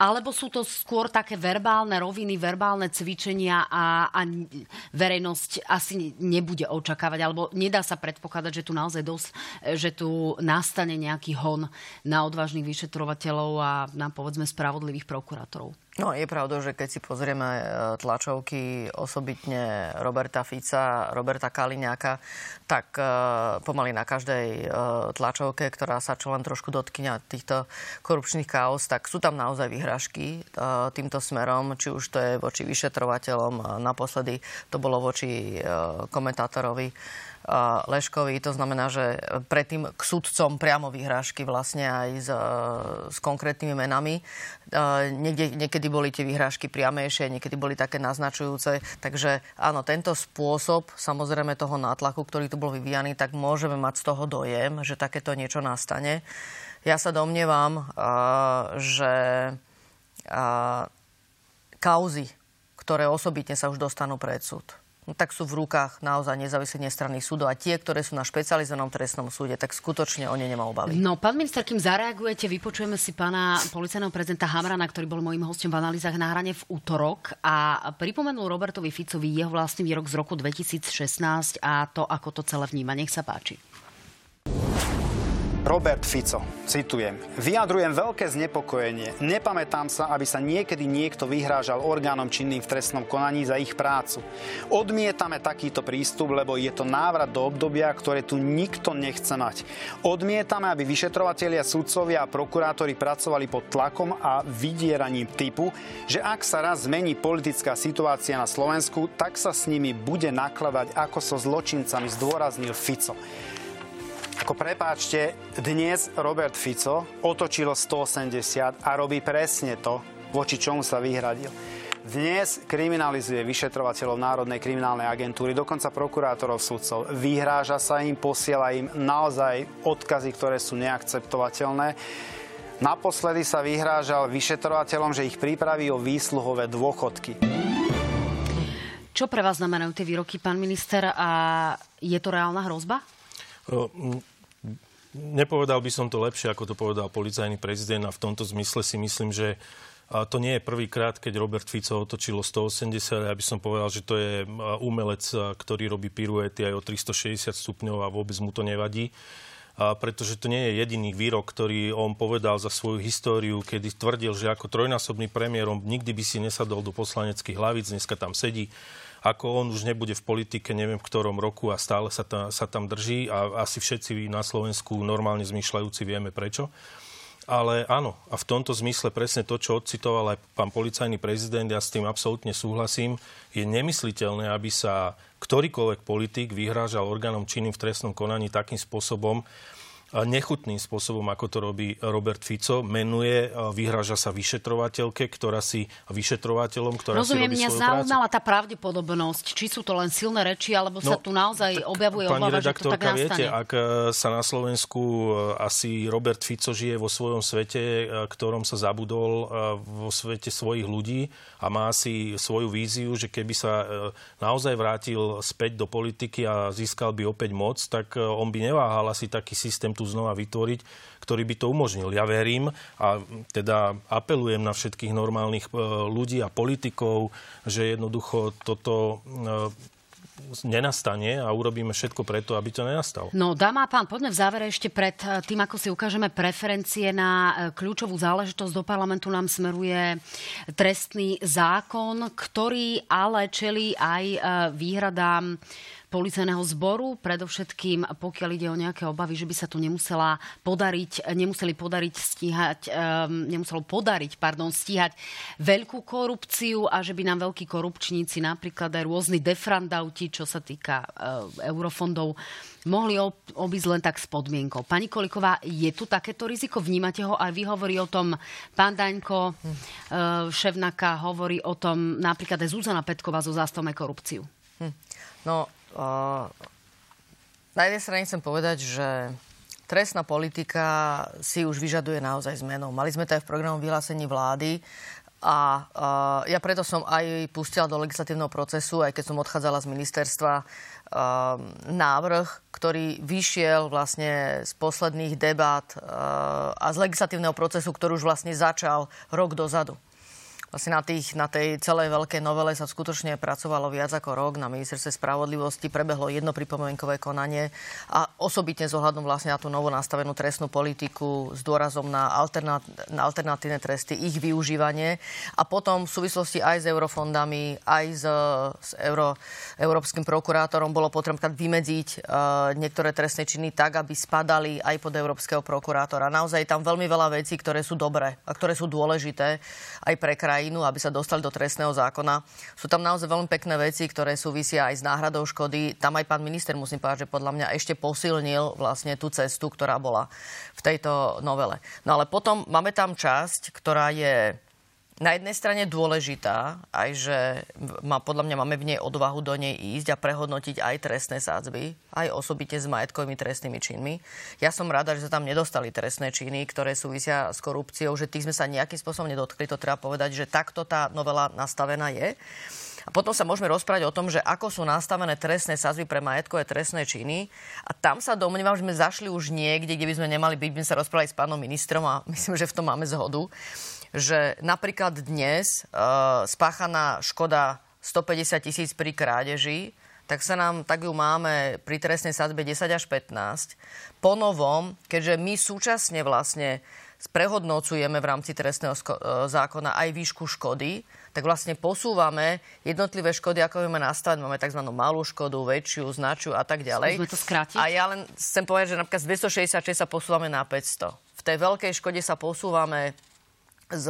Alebo sú to skôr také verbálne roviny, verbálne cvičenia a, a verejnosť asi nebude očakávať, alebo nedá sa predpokladať, že tu naozaj dosť, že tu nastane nejaký hon na odvážnych vyšetrovateľov a na povedzme spravodlivých prokurátorov? No, je pravda, že keď si pozrieme e, tlačovky osobitne Roberta Fica, Roberta Kaliňáka, tak e, pomaly na každej e, tlačovke, ktorá sa čo len trošku dotkňa týchto korupčných chaos, tak sú tam naozaj vyhražky týmto smerom, či už to je voči vyšetrovateľom, naposledy to bolo voči komentátorovi Leškovi. To znamená, že predtým k sudcom priamo vyhrážky vlastne aj s, s konkrétnymi menami. Niekde, niekedy boli tie vyhrážky priamejšie, niekedy boli také naznačujúce. Takže áno, tento spôsob samozrejme toho nátlaku, ktorý tu bol vyvíjaný, tak môžeme mať z toho dojem, že takéto niečo nastane. Ja sa domnievam, že kauzy, ktoré osobitne sa už dostanú pred súd, tak sú v rukách naozaj nezávislých nestranných súdov a tie, ktoré sú na špecializovanom trestnom súde, tak skutočne o ne nemá obavy. No, pán minister, kým zareagujete, vypočujeme si pána policajného prezidenta Hamrana, ktorý bol môjim hostom v analýzach na hrane v útorok a pripomenul Robertovi Ficovi jeho vlastný výrok z roku 2016 a to, ako to celé vníma. Nech sa páči. Robert Fico, citujem, vyjadrujem veľké znepokojenie. Nepamätám sa, aby sa niekedy niekto vyhrážal orgánom činným v trestnom konaní za ich prácu. Odmietame takýto prístup, lebo je to návrat do obdobia, ktoré tu nikto nechce mať. Odmietame, aby vyšetrovatelia, sudcovia a prokurátori pracovali pod tlakom a vydieraním typu, že ak sa raz zmení politická situácia na Slovensku, tak sa s nimi bude nakladať ako so zločincami, zdôraznil Fico. Ako prepáčte, dnes Robert Fico otočilo 180 a robí presne to, voči čomu sa vyhradil. Dnes kriminalizuje vyšetrovateľov Národnej kriminálnej agentúry, dokonca prokurátorov sudcov. Vyhráža sa im, posiela im naozaj odkazy, ktoré sú neakceptovateľné. Naposledy sa vyhrážal vyšetrovateľom, že ich pripraví o výsluhové dôchodky. Čo pre vás znamenajú tie výroky, pán minister, a je to reálna hrozba? Nepovedal by som to lepšie, ako to povedal policajný prezident a v tomto zmysle si myslím, že to nie je prvýkrát, keď Robert Fico otočilo 180, ja by som povedal, že to je umelec, ktorý robí piruety aj o 360 stupňov a vôbec mu to nevadí. A pretože to nie je jediný výrok, ktorý on povedal za svoju históriu, kedy tvrdil, že ako trojnásobný premiér on nikdy by si nesadol do poslaneckých hlavíc, dneska tam sedí ako on už nebude v politike, neviem v ktorom roku a stále sa, ta, sa tam drží a asi všetci na Slovensku normálne zmyšľajúci vieme prečo. Ale áno, a v tomto zmysle presne to, čo odcitoval aj pán policajný prezident, ja s tým absolútne súhlasím, je nemysliteľné, aby sa ktorýkoľvek politik vyhrážal orgánom činným v trestnom konaní takým spôsobom, nechutným spôsobom, ako to robí Robert Fico. Menuje, vyhraža sa vyšetrovateľke, ktorá si vyšetrovateľom, ktorá Rozumiem, si robí mňa zaujímala tá pravdepodobnosť. Či sú to len silné reči, alebo no, sa tu naozaj objavuje obava, že to tak nastane. Viete, ak e, sa na Slovensku e, asi Robert Fico žije vo svojom svete, e, ktorom sa zabudol vo svete svojich ľudí a má si svoju víziu, že keby sa naozaj vrátil späť do politiky a získal by opäť moc, tak on by neváhal asi taký systém tu znova vytvoriť, ktorý by to umožnil. Ja verím a teda apelujem na všetkých normálnych e, ľudí a politikov, že jednoducho toto e, nenastane a urobíme všetko preto, aby to nenastalo. No, dáma a pán, poďme v závere ešte pred e, tým, ako si ukážeme preferencie na kľúčovú záležitosť. Do parlamentu nám smeruje trestný zákon, ktorý ale čelí aj výhradám policajného zboru, predovšetkým pokiaľ ide o nejaké obavy, že by sa tu nemusela podariť, nemuseli podariť stíhať, um, nemuselo podariť, pardon, stíhať veľkú korupciu a že by nám veľkí korupčníci, napríklad aj rôzni defrandauti, čo sa týka uh, eurofondov, mohli obísť len tak s podmienkou. Pani Koliková, je tu takéto riziko? Vnímate ho? Aj vy hovorí o tom pán Daňko, hm. Ševnaka hovorí o tom napríklad aj Zuzana Petková zo Zástavme korupciu. Hm. No, uh, na jednej strane chcem povedať, že trestná politika si už vyžaduje naozaj zmenu. Mali sme to aj v programu vyhlásení vlády a uh, ja preto som aj pustila do legislatívneho procesu, aj keď som odchádzala z ministerstva, uh, návrh, ktorý vyšiel vlastne z posledných debat uh, a z legislatívneho procesu, ktorý už vlastne začal rok dozadu. Vlastne na, tých, na tej celej veľkej novele sa skutočne pracovalo viac ako rok. Na ministerstve spravodlivosti prebehlo jedno pripomienkové konanie a osobitne ohľadom vlastne na tú novo nastavenú trestnú politiku s dôrazom na, alternat, na alternatívne tresty, ich využívanie a potom v súvislosti aj s eurofondami, aj s, s Euro, európskym prokurátorom bolo potrebné vymedziť uh, niektoré trestné činy tak, aby spadali aj pod európskeho prokurátora. Naozaj tam veľmi veľa vecí, ktoré sú dobré a ktoré sú dôležité aj pre kraj krajinu, aby sa dostali do trestného zákona. Sú tam naozaj veľmi pekné veci, ktoré súvisia aj s náhradou škody. Tam aj pán minister, musím povedať, že podľa mňa ešte posilnil vlastne tú cestu, ktorá bola v tejto novele. No ale potom máme tam časť, ktorá je na jednej strane dôležitá, aj že má, podľa mňa máme v nej odvahu do nej ísť a prehodnotiť aj trestné sádzby, aj osobite s majetkovými trestnými činmi. Ja som rada, že sa tam nedostali trestné činy, ktoré súvisia s korupciou, že tých sme sa nejakým spôsobom nedotkli. To treba povedať, že takto tá novela nastavená je. A potom sa môžeme rozprávať o tom, že ako sú nastavené trestné sazby pre majetkové trestné činy. A tam sa domnievam, že sme zašli už niekde, kde by sme nemali byť, by sme sa rozprávali s pánom ministrom a myslím, že v tom máme zhodu že napríklad dnes uh, spáchaná škoda 150 tisíc pri krádeži, tak sa nám, tak ju máme pri trestnej sadzbe 10 až 15. Po novom, keďže my súčasne vlastne prehodnocujeme v rámci trestného e, zákona aj výšku škody, tak vlastne posúvame jednotlivé škody, ako vieme nastaviť. Máme tzv. malú škodu, väčšiu, značiu a tak ďalej. to skrátiť? A ja len chcem povedať, že napríklad z 266 sa posúvame na 500. V tej veľkej škode sa posúvame z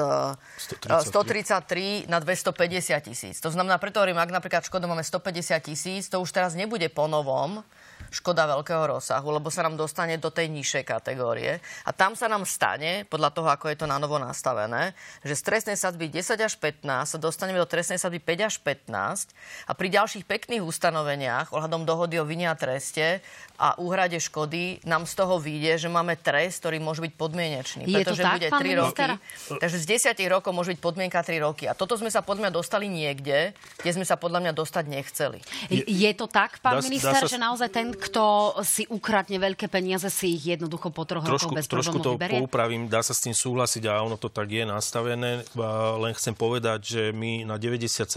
133. 133 na 250 tisíc. To znamená, preto hovorím, ak napríklad škodu máme 150 tisíc, to už teraz nebude po novom, škoda veľkého rozsahu, lebo sa nám dostane do tej nižšej kategórie. A tam sa nám stane, podľa toho, ako je to na novo nastavené, že z trestnej sadzby 10 až 15 sa dostaneme do trestnej sadzby 5 až 15 a pri ďalších pekných ustanoveniach ohľadom dohody o vine a treste a úhrade škody nám z toho vyjde, že máme trest, ktorý môže byť podmienečný. Je pretože to tak, bude 3 roky. Takže z 10 rokov môže byť podmienka 3 roky. A toto sme sa podľa mňa dostali niekde, kde sme sa podľa mňa dostať nechceli. Je, je to tak, pán dá, minister, dá sa... že naozaj ten, kto si ukradne veľké peniaze, si ich jednoducho po troch trošku, rokoch bez Trošku to vyberie? poupravím, dá sa s tým súhlasiť a ono to tak je nastavené. Len chcem povedať, že my na 97%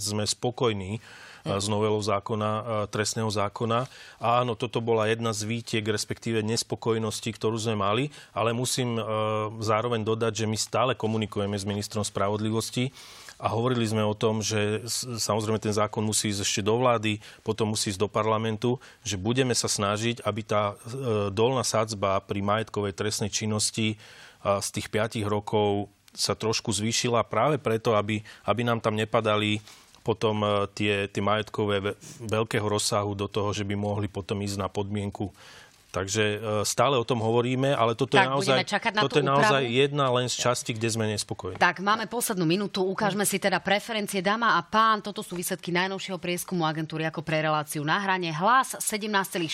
sme spokojní s novelou zákona, trestného zákona. A áno, toto bola jedna z výtiek, respektíve nespokojnosti, ktorú sme mali, ale musím zároveň dodať, že my stále komunikujeme s ministrom spravodlivosti a hovorili sme o tom, že samozrejme ten zákon musí ísť ešte do vlády, potom musí ísť do parlamentu, že budeme sa snažiť, aby tá e, dolná sadzba pri majetkovej trestnej činnosti z tých 5 rokov sa trošku zvýšila práve preto, aby, aby nám tam nepadali potom e, tie, tie majetkové veľkého rozsahu do toho, že by mohli potom ísť na podmienku Takže e, stále o tom hovoríme, ale toto tak, je naozaj, na toto je naozaj jedna len z časti, kde sme nespokojní. Tak, máme poslednú minútu. Ukážme si teda preferencie dáma a pán. Toto sú výsledky najnovšieho prieskumu agentúry ako pre reláciu na hrane. Hlas 17,6%,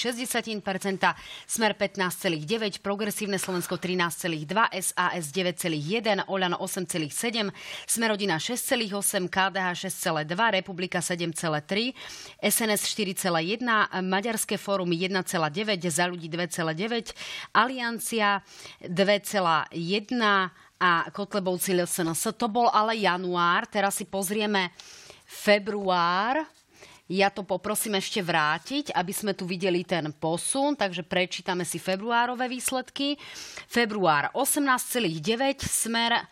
Smer 15,9%, Progresívne Slovensko 13,2%, SAS 9,1%, Oľano 8,7%, Smerodina 6,8%, KDH 6,2%, Republika 7,3%, SNS 4,1%, Maďarské fórum 1,9%, za ľudí 2,9, Aliancia 2,1 a Kotlebovci LSNS. To bol ale január. Teraz si pozrieme február Ja to poprosím ešte vrátiť, aby sme tu videli ten posun, takže prečítame si februárové výsledky. Február 18,9, smer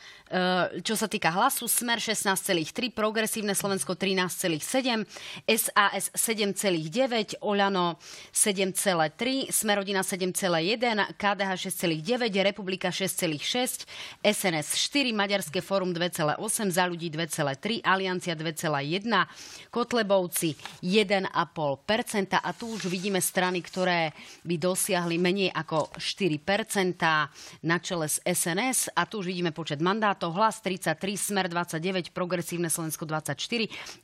čo sa týka hlasu, Smer 16,3, Progresívne Slovensko 13,7, SAS 7,9, Oľano 7,3, Smerodina 7,1, KDH 6,9, Republika 6,6, SNS 4, Maďarské fórum 2,8, Za ľudí 2,3, Aliancia 2,1, Kotlebovci 1,5% a tu už vidíme strany, ktoré by dosiahli menej ako 4 na čele s SNS a tu už vidíme počet mandátov. Hlas 33, Smer 29, Progresívne Slovensko 24,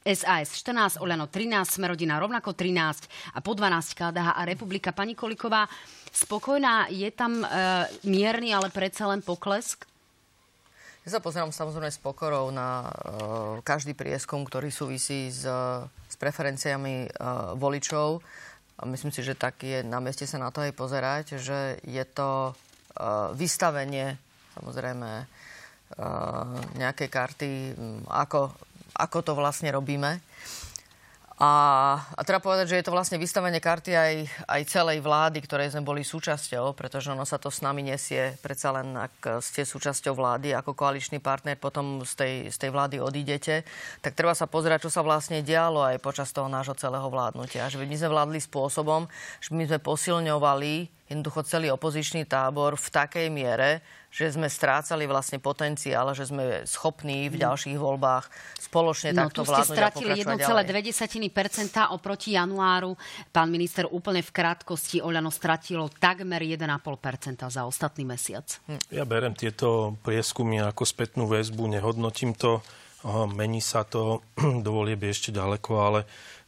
SAS 14, Oľano 13, Smerodina rovnako 13 a po 12 KDH a Republika. Pani Koliková, spokojná, je tam e, mierny, ale predsa len poklesk? Ja sa pozerám samozrejme s pokorou na uh, každý prieskum, ktorý súvisí s, s preferenciami uh, voličov. A myslím si, že tak je na mieste sa na to aj pozerať, že je to uh, vystavenie samozrejme nejaké karty, ako, ako to vlastne robíme. A, a treba povedať, že je to vlastne vystavenie karty aj, aj celej vlády, ktorej sme boli súčasťou, pretože ono sa to s nami nesie. Predsa len, ak ste súčasťou vlády, ako koaličný partner, potom z tej, z tej vlády odídete, tak treba sa pozerať, čo sa vlastne dialo aj počas toho nášho celého vládnutia. Že my sme vládli spôsobom, že my sme posilňovali jednoducho celý opozičný tábor v takej miere, že sme strácali vlastne potenciál, že sme schopní v mm. ďalších voľbách spoločne no, takto vládnuť tu ste stratili 1,2% oproti januáru. Pán minister, úplne v krátkosti Oľano stratilo takmer 1,5% za ostatný mesiac. Hm. Ja berem tieto prieskumy ako spätnú väzbu, nehodnotím to. Mení sa to, dovolie by ešte ďaleko, ale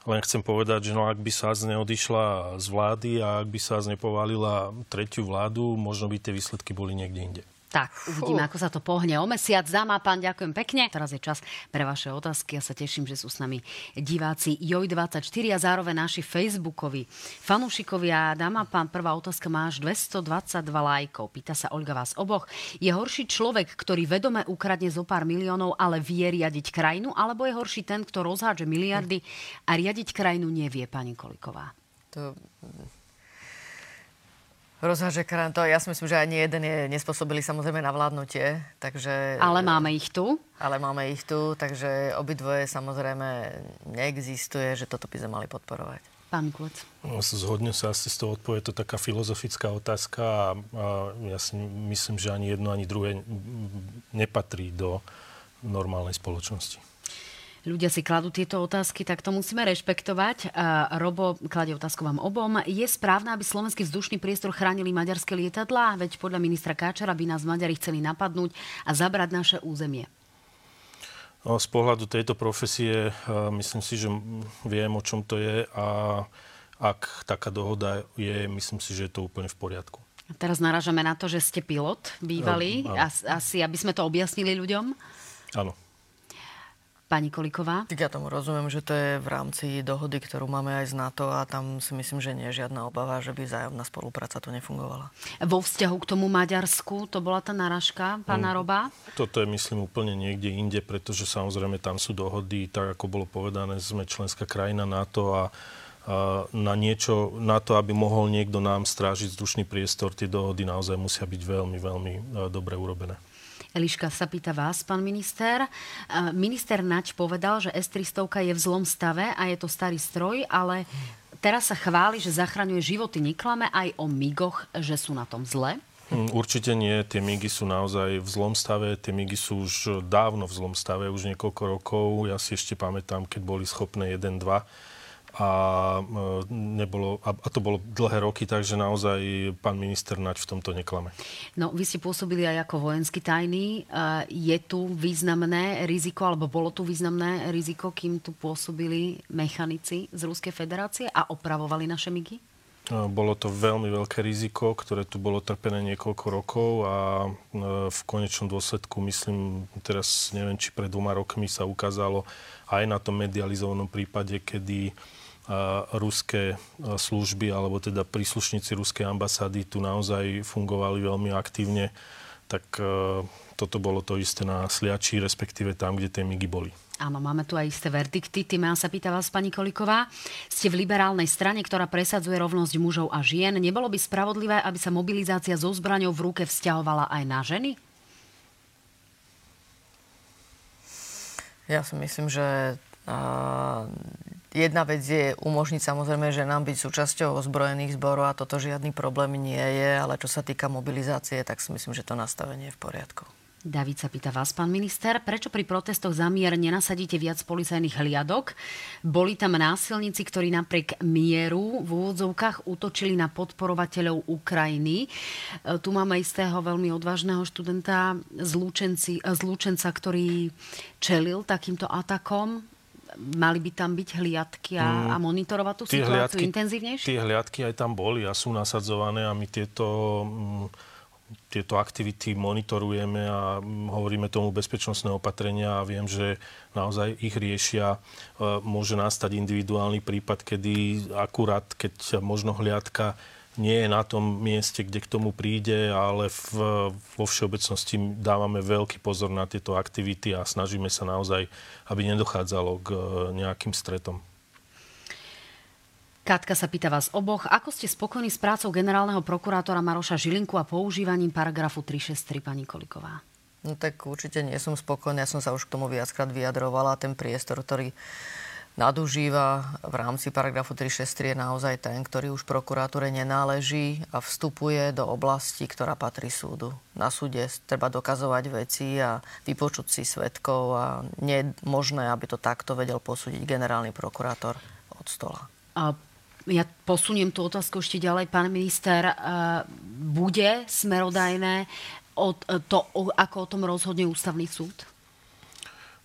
len chcem povedať, že no, ak by sa neodišla z vlády a ak by sa nepovalila tretiu vládu, možno by tie výsledky boli niekde inde. Tak, uvidíme, Fú. ako sa to pohne o mesiac. Dáma, pán, ďakujem pekne. Teraz je čas pre vaše otázky. Ja sa teším, že sú s nami diváci JOJ24 a zároveň naši Facebookovi fanúšikovia. Dáma, pán, prvá otázka má až 222 lajkov. Pýta sa Olga vás oboch. Je horší človek, ktorý vedome ukradne zo pár miliónov, ale vie riadiť krajinu, alebo je horší ten, kto rozhádže miliardy a riadiť krajinu nevie, pani Koliková? To Rozháže to, ja si myslím, že ani jeden je nespôsobili samozrejme na vládnutie, takže... Ale máme ich tu. Ale máme ich tu, takže obidvoje samozrejme neexistuje, že toto by sme mali podporovať. Pán Kuc. No, zhodne sa asi z toho odpovie, to taká filozofická otázka a, a ja si myslím, že ani jedno, ani druhé nepatrí do normálnej spoločnosti ľudia si kladú tieto otázky, tak to musíme rešpektovať. Robo kladie otázku vám obom. Je správne, aby slovenský vzdušný priestor chránili maďarské lietadlá? Veď podľa ministra Káčara by nás Maďari chceli napadnúť a zabrať naše územie. No, z pohľadu tejto profesie myslím si, že viem, o čom to je a ak taká dohoda je, myslím si, že je to úplne v poriadku. Teraz narážame na to, že ste pilot bývalý. No, Asi, aby sme to objasnili ľuďom. Áno. Pani Koliková? Tak ja tomu rozumiem, že to je v rámci dohody, ktorú máme aj z NATO a tam si myslím, že nie je žiadna obava, že by zájomná spolupráca tu nefungovala. Vo vzťahu k tomu Maďarsku, to bola tá naražka pána mm, Roba? Toto je myslím úplne niekde inde, pretože samozrejme tam sú dohody, tak ako bolo povedané, sme členská krajina NATO a na niečo, na to, aby mohol niekto nám strážiť vzdušný priestor, tie dohody naozaj musia byť veľmi, veľmi e, dobre urobené. Eliška sa pýta vás, pán minister. Minister Nač povedal, že S-300 je v zlom stave a je to starý stroj, ale teraz sa chváli, že zachraňuje životy. Neklame aj o migoch, že sú na tom zle? Hm, určite nie. Tie migy sú naozaj v zlom stave. Tie migy sú už dávno v zlom stave, už niekoľko rokov. Ja si ešte pamätám, keď boli schopné 1-2 a, e, nebolo, a, a to bolo dlhé roky, takže naozaj pán minister Nač v tomto neklame. No, vy ste pôsobili aj ako vojenský tajný. E, je tu významné riziko, alebo bolo tu významné riziko, kým tu pôsobili mechanici z Ruskej federácie a opravovali naše migy? E, bolo to veľmi veľké riziko, ktoré tu bolo trpené niekoľko rokov a v konečnom dôsledku, myslím, teraz neviem, či pred dvoma rokmi sa ukázalo aj na tom medializovanom prípade, kedy ruské služby alebo teda príslušníci ruskej ambasády tu naozaj fungovali veľmi aktívne, tak toto bolo to isté na Sliači, respektíve tam, kde tie migy boli. Áno, máme tu aj isté verdikty. Týmea sa pýta vás, pani Koliková. Ste v liberálnej strane, ktorá presadzuje rovnosť mužov a žien. Nebolo by spravodlivé, aby sa mobilizácia so zbraňou v ruke vzťahovala aj na ženy? Ja si myslím, že jedna vec je umožniť samozrejme, že nám byť súčasťou ozbrojených zborov a toto žiadny problém nie je, ale čo sa týka mobilizácie, tak si myslím, že to nastavenie je v poriadku. David sa pýta vás, pán minister, prečo pri protestoch za mier nenasadíte viac policajných hliadok? Boli tam násilníci, ktorí napriek mieru v úvodzovkách útočili na podporovateľov Ukrajiny. E, tu máme istého veľmi odvážneho študenta z, Lúčenci, z Lúčenca, ktorý čelil takýmto atakom. Mali by tam byť hliadky a, mm, a monitorovať tú situáciu hliadky, intenzívnejšie? Tie hliadky aj tam boli a sú nasadzované a my tieto... Mm, tieto aktivity monitorujeme a hovoríme tomu bezpečnostné opatrenia a viem, že naozaj ich riešia. E, môže nastať individuálny prípad, kedy akurát, keď možno hliadka nie je na tom mieste, kde k tomu príde, ale v, vo všeobecnosti dávame veľký pozor na tieto aktivity a snažíme sa naozaj, aby nedochádzalo k e, nejakým stretom. Katka sa pýta vás oboch, ako ste spokojní s prácou generálneho prokurátora Maroša Žilinku a používaním paragrafu 363, pani Koliková? No tak určite nie som spokojný, ja som sa už k tomu viackrát vyjadrovala. Ten priestor, ktorý nadužíva v rámci paragrafu 363 je naozaj ten, ktorý už prokuratúre nenáleží a vstupuje do oblasti, ktorá patrí súdu. Na súde treba dokazovať veci a vypočuť si svetkov a nie je možné, aby to takto vedel posúdiť generálny prokurátor od stola. A ja posuniem tú otázku ešte ďalej, pán minister. Eh, bude smerodajné to, ako o tom rozhodne ústavný súd?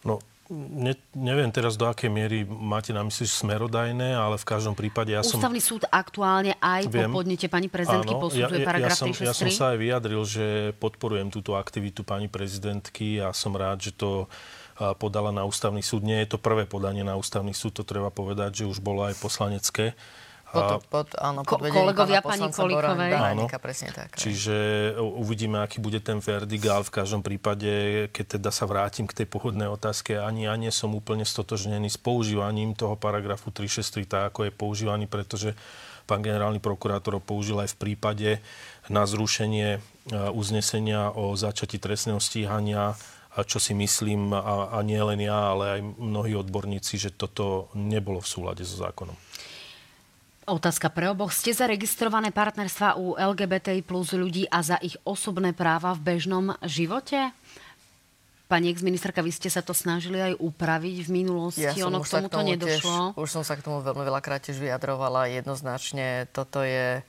No, ne, neviem teraz, do akej miery máte na mysli smerodajné, ale v každom prípade ja som... Ústavný súd aktuálne aj viem, po podnete pani prezidentky áno, posudzuje ja, paragraf ja, som, ja som sa aj vyjadril, že podporujem túto aktivitu pani prezidentky a som rád, že to podala na ústavný súd. Nie je to prvé podanie na ústavný súd, to treba povedať, že už bolo aj poslanecké. Pod, pod, áno, pod kolegovia pani Kolíkovej. Áno. Presne tak. Čiže uvidíme, aký bude ten verdikt, ale v každom prípade, keď teda sa vrátim k tej pôvodnej otázke, ani ja nie som úplne stotožnený s používaním toho paragrafu 363, tak ako je používaný, pretože pán generálny prokurátor ho použil aj v prípade na zrušenie e, uznesenia o začati trestného stíhania čo si myslím, a, a nie len ja, ale aj mnohí odborníci, že toto nebolo v súlade so zákonom. Otázka pre oboch. Ste zaregistrované partnerstva u LGBTI plus ľudí a za ich osobné práva v bežnom živote? Pani ex-ministerka, vy ste sa to snažili aj upraviť v minulosti, ja ono k tomuto nedošlo. Tiež, už som sa k tomu veľmi veľakrát tiež vyjadrovala. Jednoznačne toto je...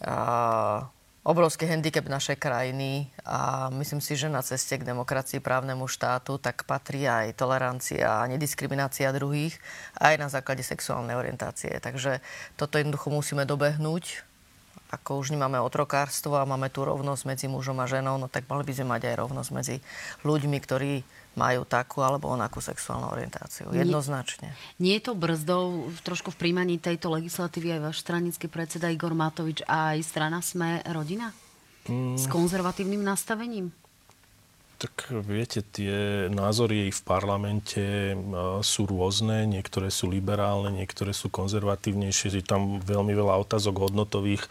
Uh, obrovský handicap našej krajiny a myslím si, že na ceste k demokracii, právnemu štátu, tak patrí aj tolerancia a nediskriminácia druhých, aj na základe sexuálnej orientácie. Takže toto jednoducho musíme dobehnúť. Ako už nemáme otrokárstvo a máme tu rovnosť medzi mužom a ženou, no tak mali by sme mať aj rovnosť medzi ľuďmi, ktorí majú takú alebo onakú sexuálnu orientáciu. Jednoznačne. Nie, nie je to brzdou trošku v príjmaní tejto legislatívy aj váš stranický predseda Igor Matovič a aj strana Sme rodina? Mm. S konzervatívnym nastavením? Tak viete, tie názory v parlamente sú rôzne, niektoré sú liberálne, niektoré sú konzervatívnejšie, je tam veľmi veľa otázok hodnotových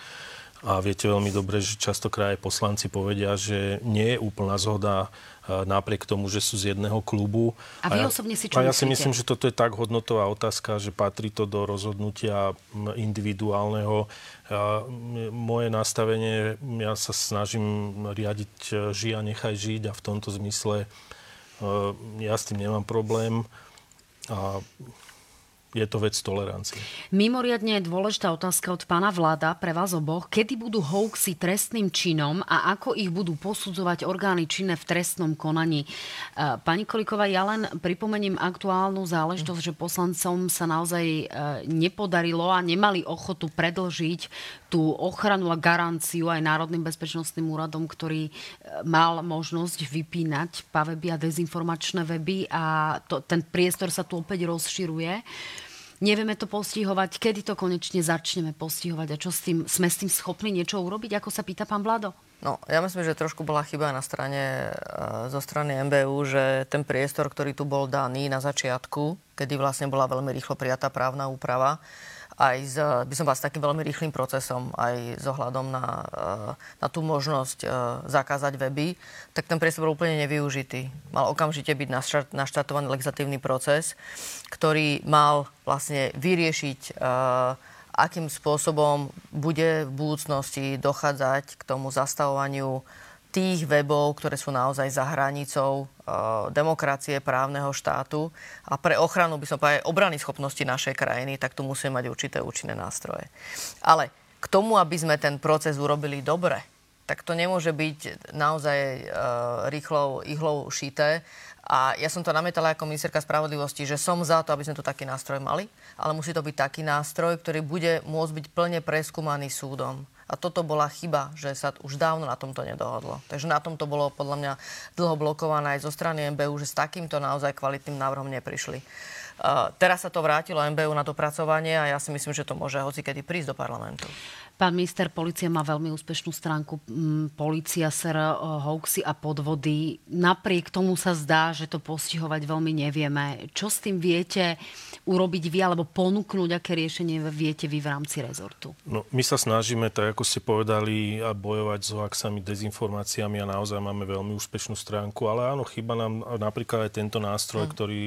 a viete veľmi dobre, že častokrát aj poslanci povedia, že nie je úplná zhoda napriek tomu, že sú z jedného klubu. A vy a ja, osobne si čo A ja si myslím, že toto je tak hodnotová otázka, že patrí to do rozhodnutia individuálneho. A moje nastavenie, ja sa snažím riadiť e, žij a nechaj žiť a v tomto zmysle e, ja s tým nemám problém. A je to vec tolerancie. Mimoriadne je dôležitá otázka od pána vláda pre vás oboch. Kedy budú hoaxy trestným činom a ako ich budú posudzovať orgány činné v trestnom konaní? E, pani Koliková, ja len pripomeniem aktuálnu záležitosť, že poslancom sa naozaj e, nepodarilo a nemali ochotu predlžiť tú ochranu a garanciu aj Národným bezpečnostným úradom, ktorý e, mal možnosť vypínať paveby a dezinformačné weby a to, ten priestor sa tu opäť rozširuje. Nevieme to postihovať, kedy to konečne začneme postihovať? A čo s tým, sme s tým schopní niečo urobiť, ako sa pýta pán Vlado? No, ja myslím, že trošku bola chyba na strane, zo strany MBU, že ten priestor, ktorý tu bol daný na začiatku, kedy vlastne bola veľmi rýchlo prijatá právna úprava, aj s, by som vás takým veľmi rýchlým procesom, aj s ohľadom na, eh, na tú možnosť eh, zakázať weby, tak ten priestor bol úplne nevyužitý. Mal okamžite byť naštartovaný legislatívny proces, ktorý mal vlastne vyriešiť eh, akým spôsobom bude v budúcnosti dochádzať k tomu zastavovaniu tých webov, ktoré sú naozaj za hranicou uh, demokracie, právneho štátu. A pre ochranu, by som povedal, obrany schopnosti našej krajiny, tak tu musíme mať určité účinné nástroje. Ale k tomu, aby sme ten proces urobili dobre, tak to nemôže byť naozaj uh, rýchlou ihlou šité. A ja som to namietala ako ministerka spravodlivosti, že som za to, aby sme tu taký nástroj mali, ale musí to byť taký nástroj, ktorý bude môcť byť plne preskúmaný súdom. A toto bola chyba, že sa už dávno na tomto nedohodlo. Takže na tomto bolo podľa mňa dlho blokované aj zo strany MBU, že s takýmto naozaj kvalitným návrhom neprišli. Uh, teraz sa to vrátilo MBU na dopracovanie a ja si myslím, že to môže hocikedy prísť do parlamentu. Pán minister, policia má veľmi úspešnú stránku. Mm, policia, ser, eh, hoaxy a podvody. Napriek tomu sa zdá, že to postihovať veľmi nevieme. Čo s tým viete urobiť vy, alebo ponúknuť, aké riešenie viete vy v rámci rezortu? No, my sa snažíme, tak ako ste povedali, bojovať s hoaxami, dezinformáciami a naozaj máme veľmi úspešnú stránku. Ale áno, chyba nám napríklad aj tento nástroj, hmm. ktorý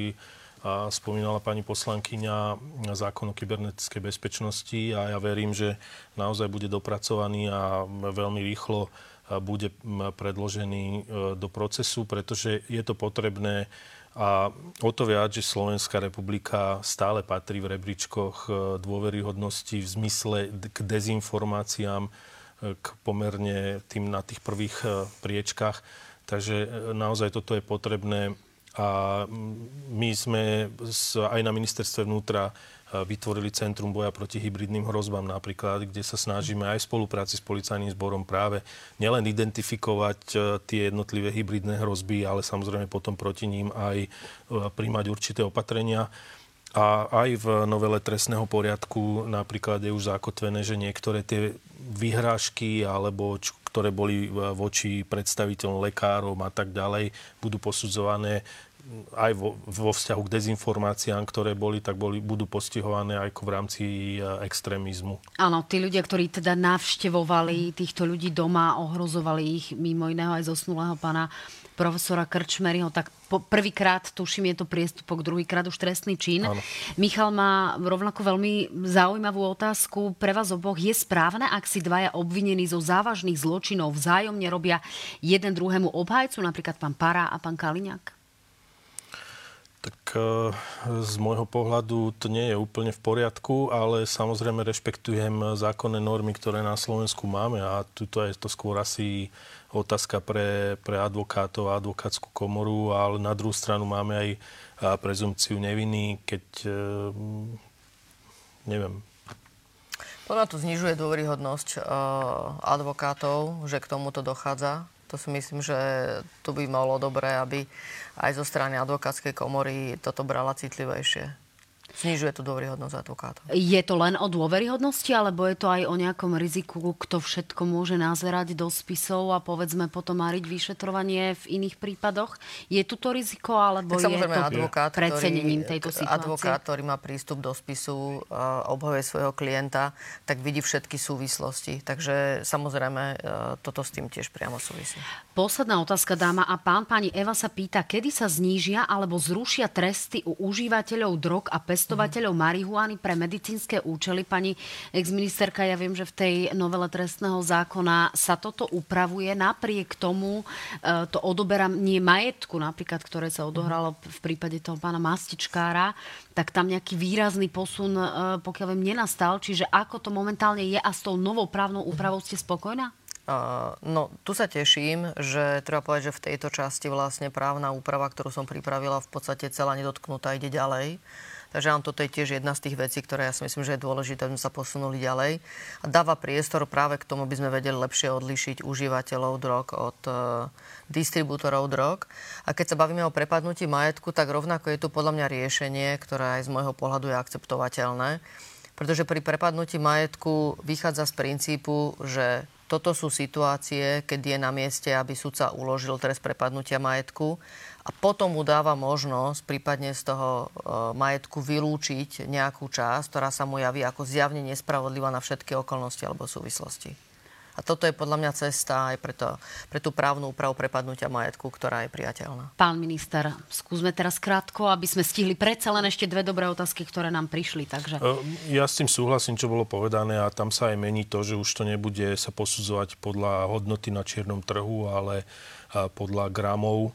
a spomínala pani poslankyňa zákon o kybernetickej bezpečnosti a ja verím, že naozaj bude dopracovaný a veľmi rýchlo bude predložený e, do procesu, pretože je to potrebné a o to viac, že Slovenská republika stále patrí v rebríčkoch e, dôveryhodnosti v zmysle k dezinformáciám, e, k pomerne tým na tých prvých priečkách. Takže naozaj toto je potrebné a my sme aj na ministerstve vnútra e, vytvorili Centrum boja proti hybridným hrozbám napríklad, kde sa snažíme aj v spolupráci s policajným zborom práve nielen identifikovať e, tie jednotlivé hybridné hrozby, ale samozrejme potom proti ním aj e, príjmať určité opatrenia. A aj v novele trestného poriadku napríklad je už zakotvené, že niektoré tie vyhrážky alebo ktoré boli voči predstaviteľom lekárov a tak ďalej, budú posudzované aj vo, vo vzťahu k dezinformáciám, ktoré boli, tak boli, budú postihované aj v rámci e, extrémizmu. Áno, tí ľudia, ktorí teda navštevovali týchto ľudí doma, ohrozovali ich mimo iného aj zosnulého pána profesora Krčmeryho, tak prvýkrát, tuším, je to priestupok, druhýkrát už trestný čin. Áno. Michal má rovnako veľmi zaujímavú otázku pre vás oboch. Je správne, ak si dvaja obvinení zo závažných zločinov vzájomne robia jeden druhému obhajcu, napríklad pán Para a pán Kaliňák? Tak e, z môjho pohľadu to nie je úplne v poriadku, ale samozrejme rešpektujem zákonné normy, ktoré na Slovensku máme a tuto je to skôr asi otázka pre, pre advokátov a advokátsku komoru, ale na druhú stranu máme aj prezumciu neviny, keď e, neviem. Podľa to znižuje dôveryhodnosť advokátov, že k tomuto dochádza to si myslím, že tu by malo dobré, aby aj zo strany advokátskej komory toto brala citlivejšie znižuje tú dôveryhodnosť advokátov. Je to len o dôveryhodnosti, alebo je to aj o nejakom riziku, kto všetko môže nazerať do spisov a povedzme potom mariť vyšetrovanie v iných prípadoch? Je tu to riziko, alebo tak je to advokát, precenením tejto situácie? Advokát, ktorý má prístup do spisu, obhajuje svojho klienta, tak vidí všetky súvislosti. Takže samozrejme e, toto s tým tiež priamo súvisí. Posledná otázka, dáma a pán. Pani Eva sa pýta, kedy sa znížia alebo zrušia tresty u užívateľov drog a pes pestovateľov marihuany pre medicínske účely. Pani exministerka, ja viem, že v tej novele trestného zákona sa toto upravuje. Napriek tomu e, to odoberanie majetku, napríklad, ktoré sa odohralo v prípade toho pána Mastičkára, tak tam nejaký výrazný posun, e, pokiaľ viem, nenastal. Čiže ako to momentálne je a s tou novou právnou úpravou ste spokojná? Uh, no, tu sa teším, že treba povedať, že v tejto časti vlastne právna úprava, ktorú som pripravila, v podstate celá nedotknutá ide ďalej. Takže áno, toto je tiež jedna z tých vecí, ktoré ja si myslím, že je dôležité, aby sme sa posunuli ďalej. A dáva priestor práve k tomu, aby sme vedeli lepšie odlíšiť užívateľov drog od uh, distribútorov drog. A keď sa bavíme o prepadnutí majetku, tak rovnako je tu podľa mňa riešenie, ktoré aj z môjho pohľadu je akceptovateľné. Pretože pri prepadnutí majetku vychádza z princípu, že toto sú situácie, keď je na mieste, aby sudca uložil trest prepadnutia majetku a potom mu dáva možnosť prípadne z toho e, majetku vylúčiť nejakú časť, ktorá sa mu javí ako zjavne nespravodlivá na všetky okolnosti alebo súvislosti. A toto je podľa mňa cesta aj pre, to, pre tú právnu úpravu prepadnutia majetku, ktorá je priateľná. Pán minister, skúsme teraz krátko, aby sme stihli predsa len ešte dve dobré otázky, ktoré nám prišli. Takže... E, ja s tým súhlasím, čo bolo povedané a tam sa aj mení to, že už to nebude sa posudzovať podľa hodnoty na čiernom trhu, ale podľa gramov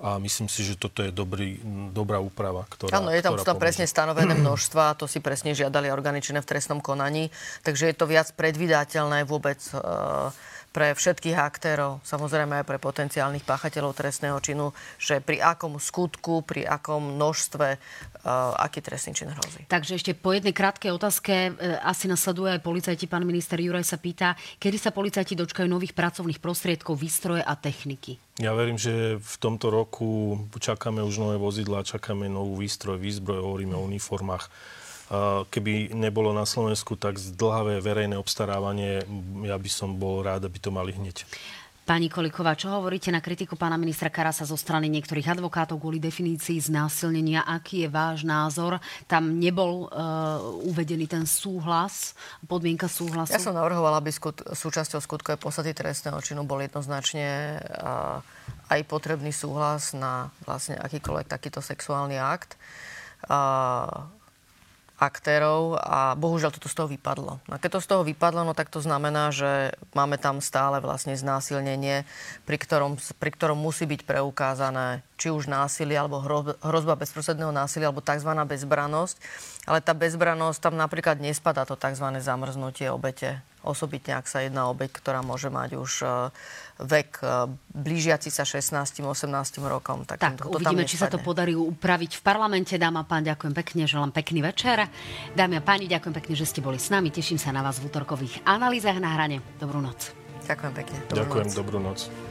a myslím si, že toto je dobrý, dobrá úprava, ktorá Áno, je tam, ktorá tam presne stanovené množstva, to si presne žiadali organi v trestnom konaní, takže je to viac predvydateľné vôbec uh, pre všetkých aktérov, samozrejme aj pre potenciálnych páchateľov trestného činu, že pri akom skutku, pri akom množstve, uh, aký trestný čin hrozí. Takže ešte po jednej krátkej otázke, uh, asi nasleduje aj policajti, pán minister Juraj sa pýta, kedy sa policajti dočkajú nových pracovných prostriedkov, výstroje a techniky? Ja verím, že v tomto roku čakáme už nové vozidlá, čakáme novú výstroj, výzbroj, hovoríme o uniformách Keby nebolo na Slovensku tak zdlhavé verejné obstarávanie, ja by som bol rád, aby to mali hneď. Pani Koliková, čo hovoríte na kritiku pána ministra Karasa zo strany niektorých advokátov kvôli definícii znásilnenia? Aký je váš názor? Tam nebol uh, uvedený ten súhlas, podmienka súhlasu? Ja som navrhovala, aby skut, súčasťou skutkovej podstaty trestného činu bol jednoznačne uh, aj potrebný súhlas na vlastne akýkoľvek takýto sexuálny akt. Uh, aktérov a bohužiaľ toto z toho vypadlo. A keď to z toho vypadlo, no tak to znamená, že máme tam stále vlastne znásilnenie, pri ktorom, pri ktorom musí byť preukázané či už násilie, alebo hrozba bezprostredného násilia, alebo tzv. bezbranosť. Ale tá bezbranosť, tam napríklad nespadá to tzv. zamrznutie obete osobitne ak sa jedná o obeď, ktorá môže mať už e, vek e, blížiaci sa 16-18 rokom. Tak, tak uvidíme, či sa to podarí upraviť v parlamente. Dáma a pán, ďakujem pekne, želám pekný večer. Dámy a páni, ďakujem pekne, že ste boli s nami. Teším sa na vás v útorkových analýzach na hrane. Dobrú noc. Ďakujem pekne. Dobrú ďakujem, noc. dobrú noc.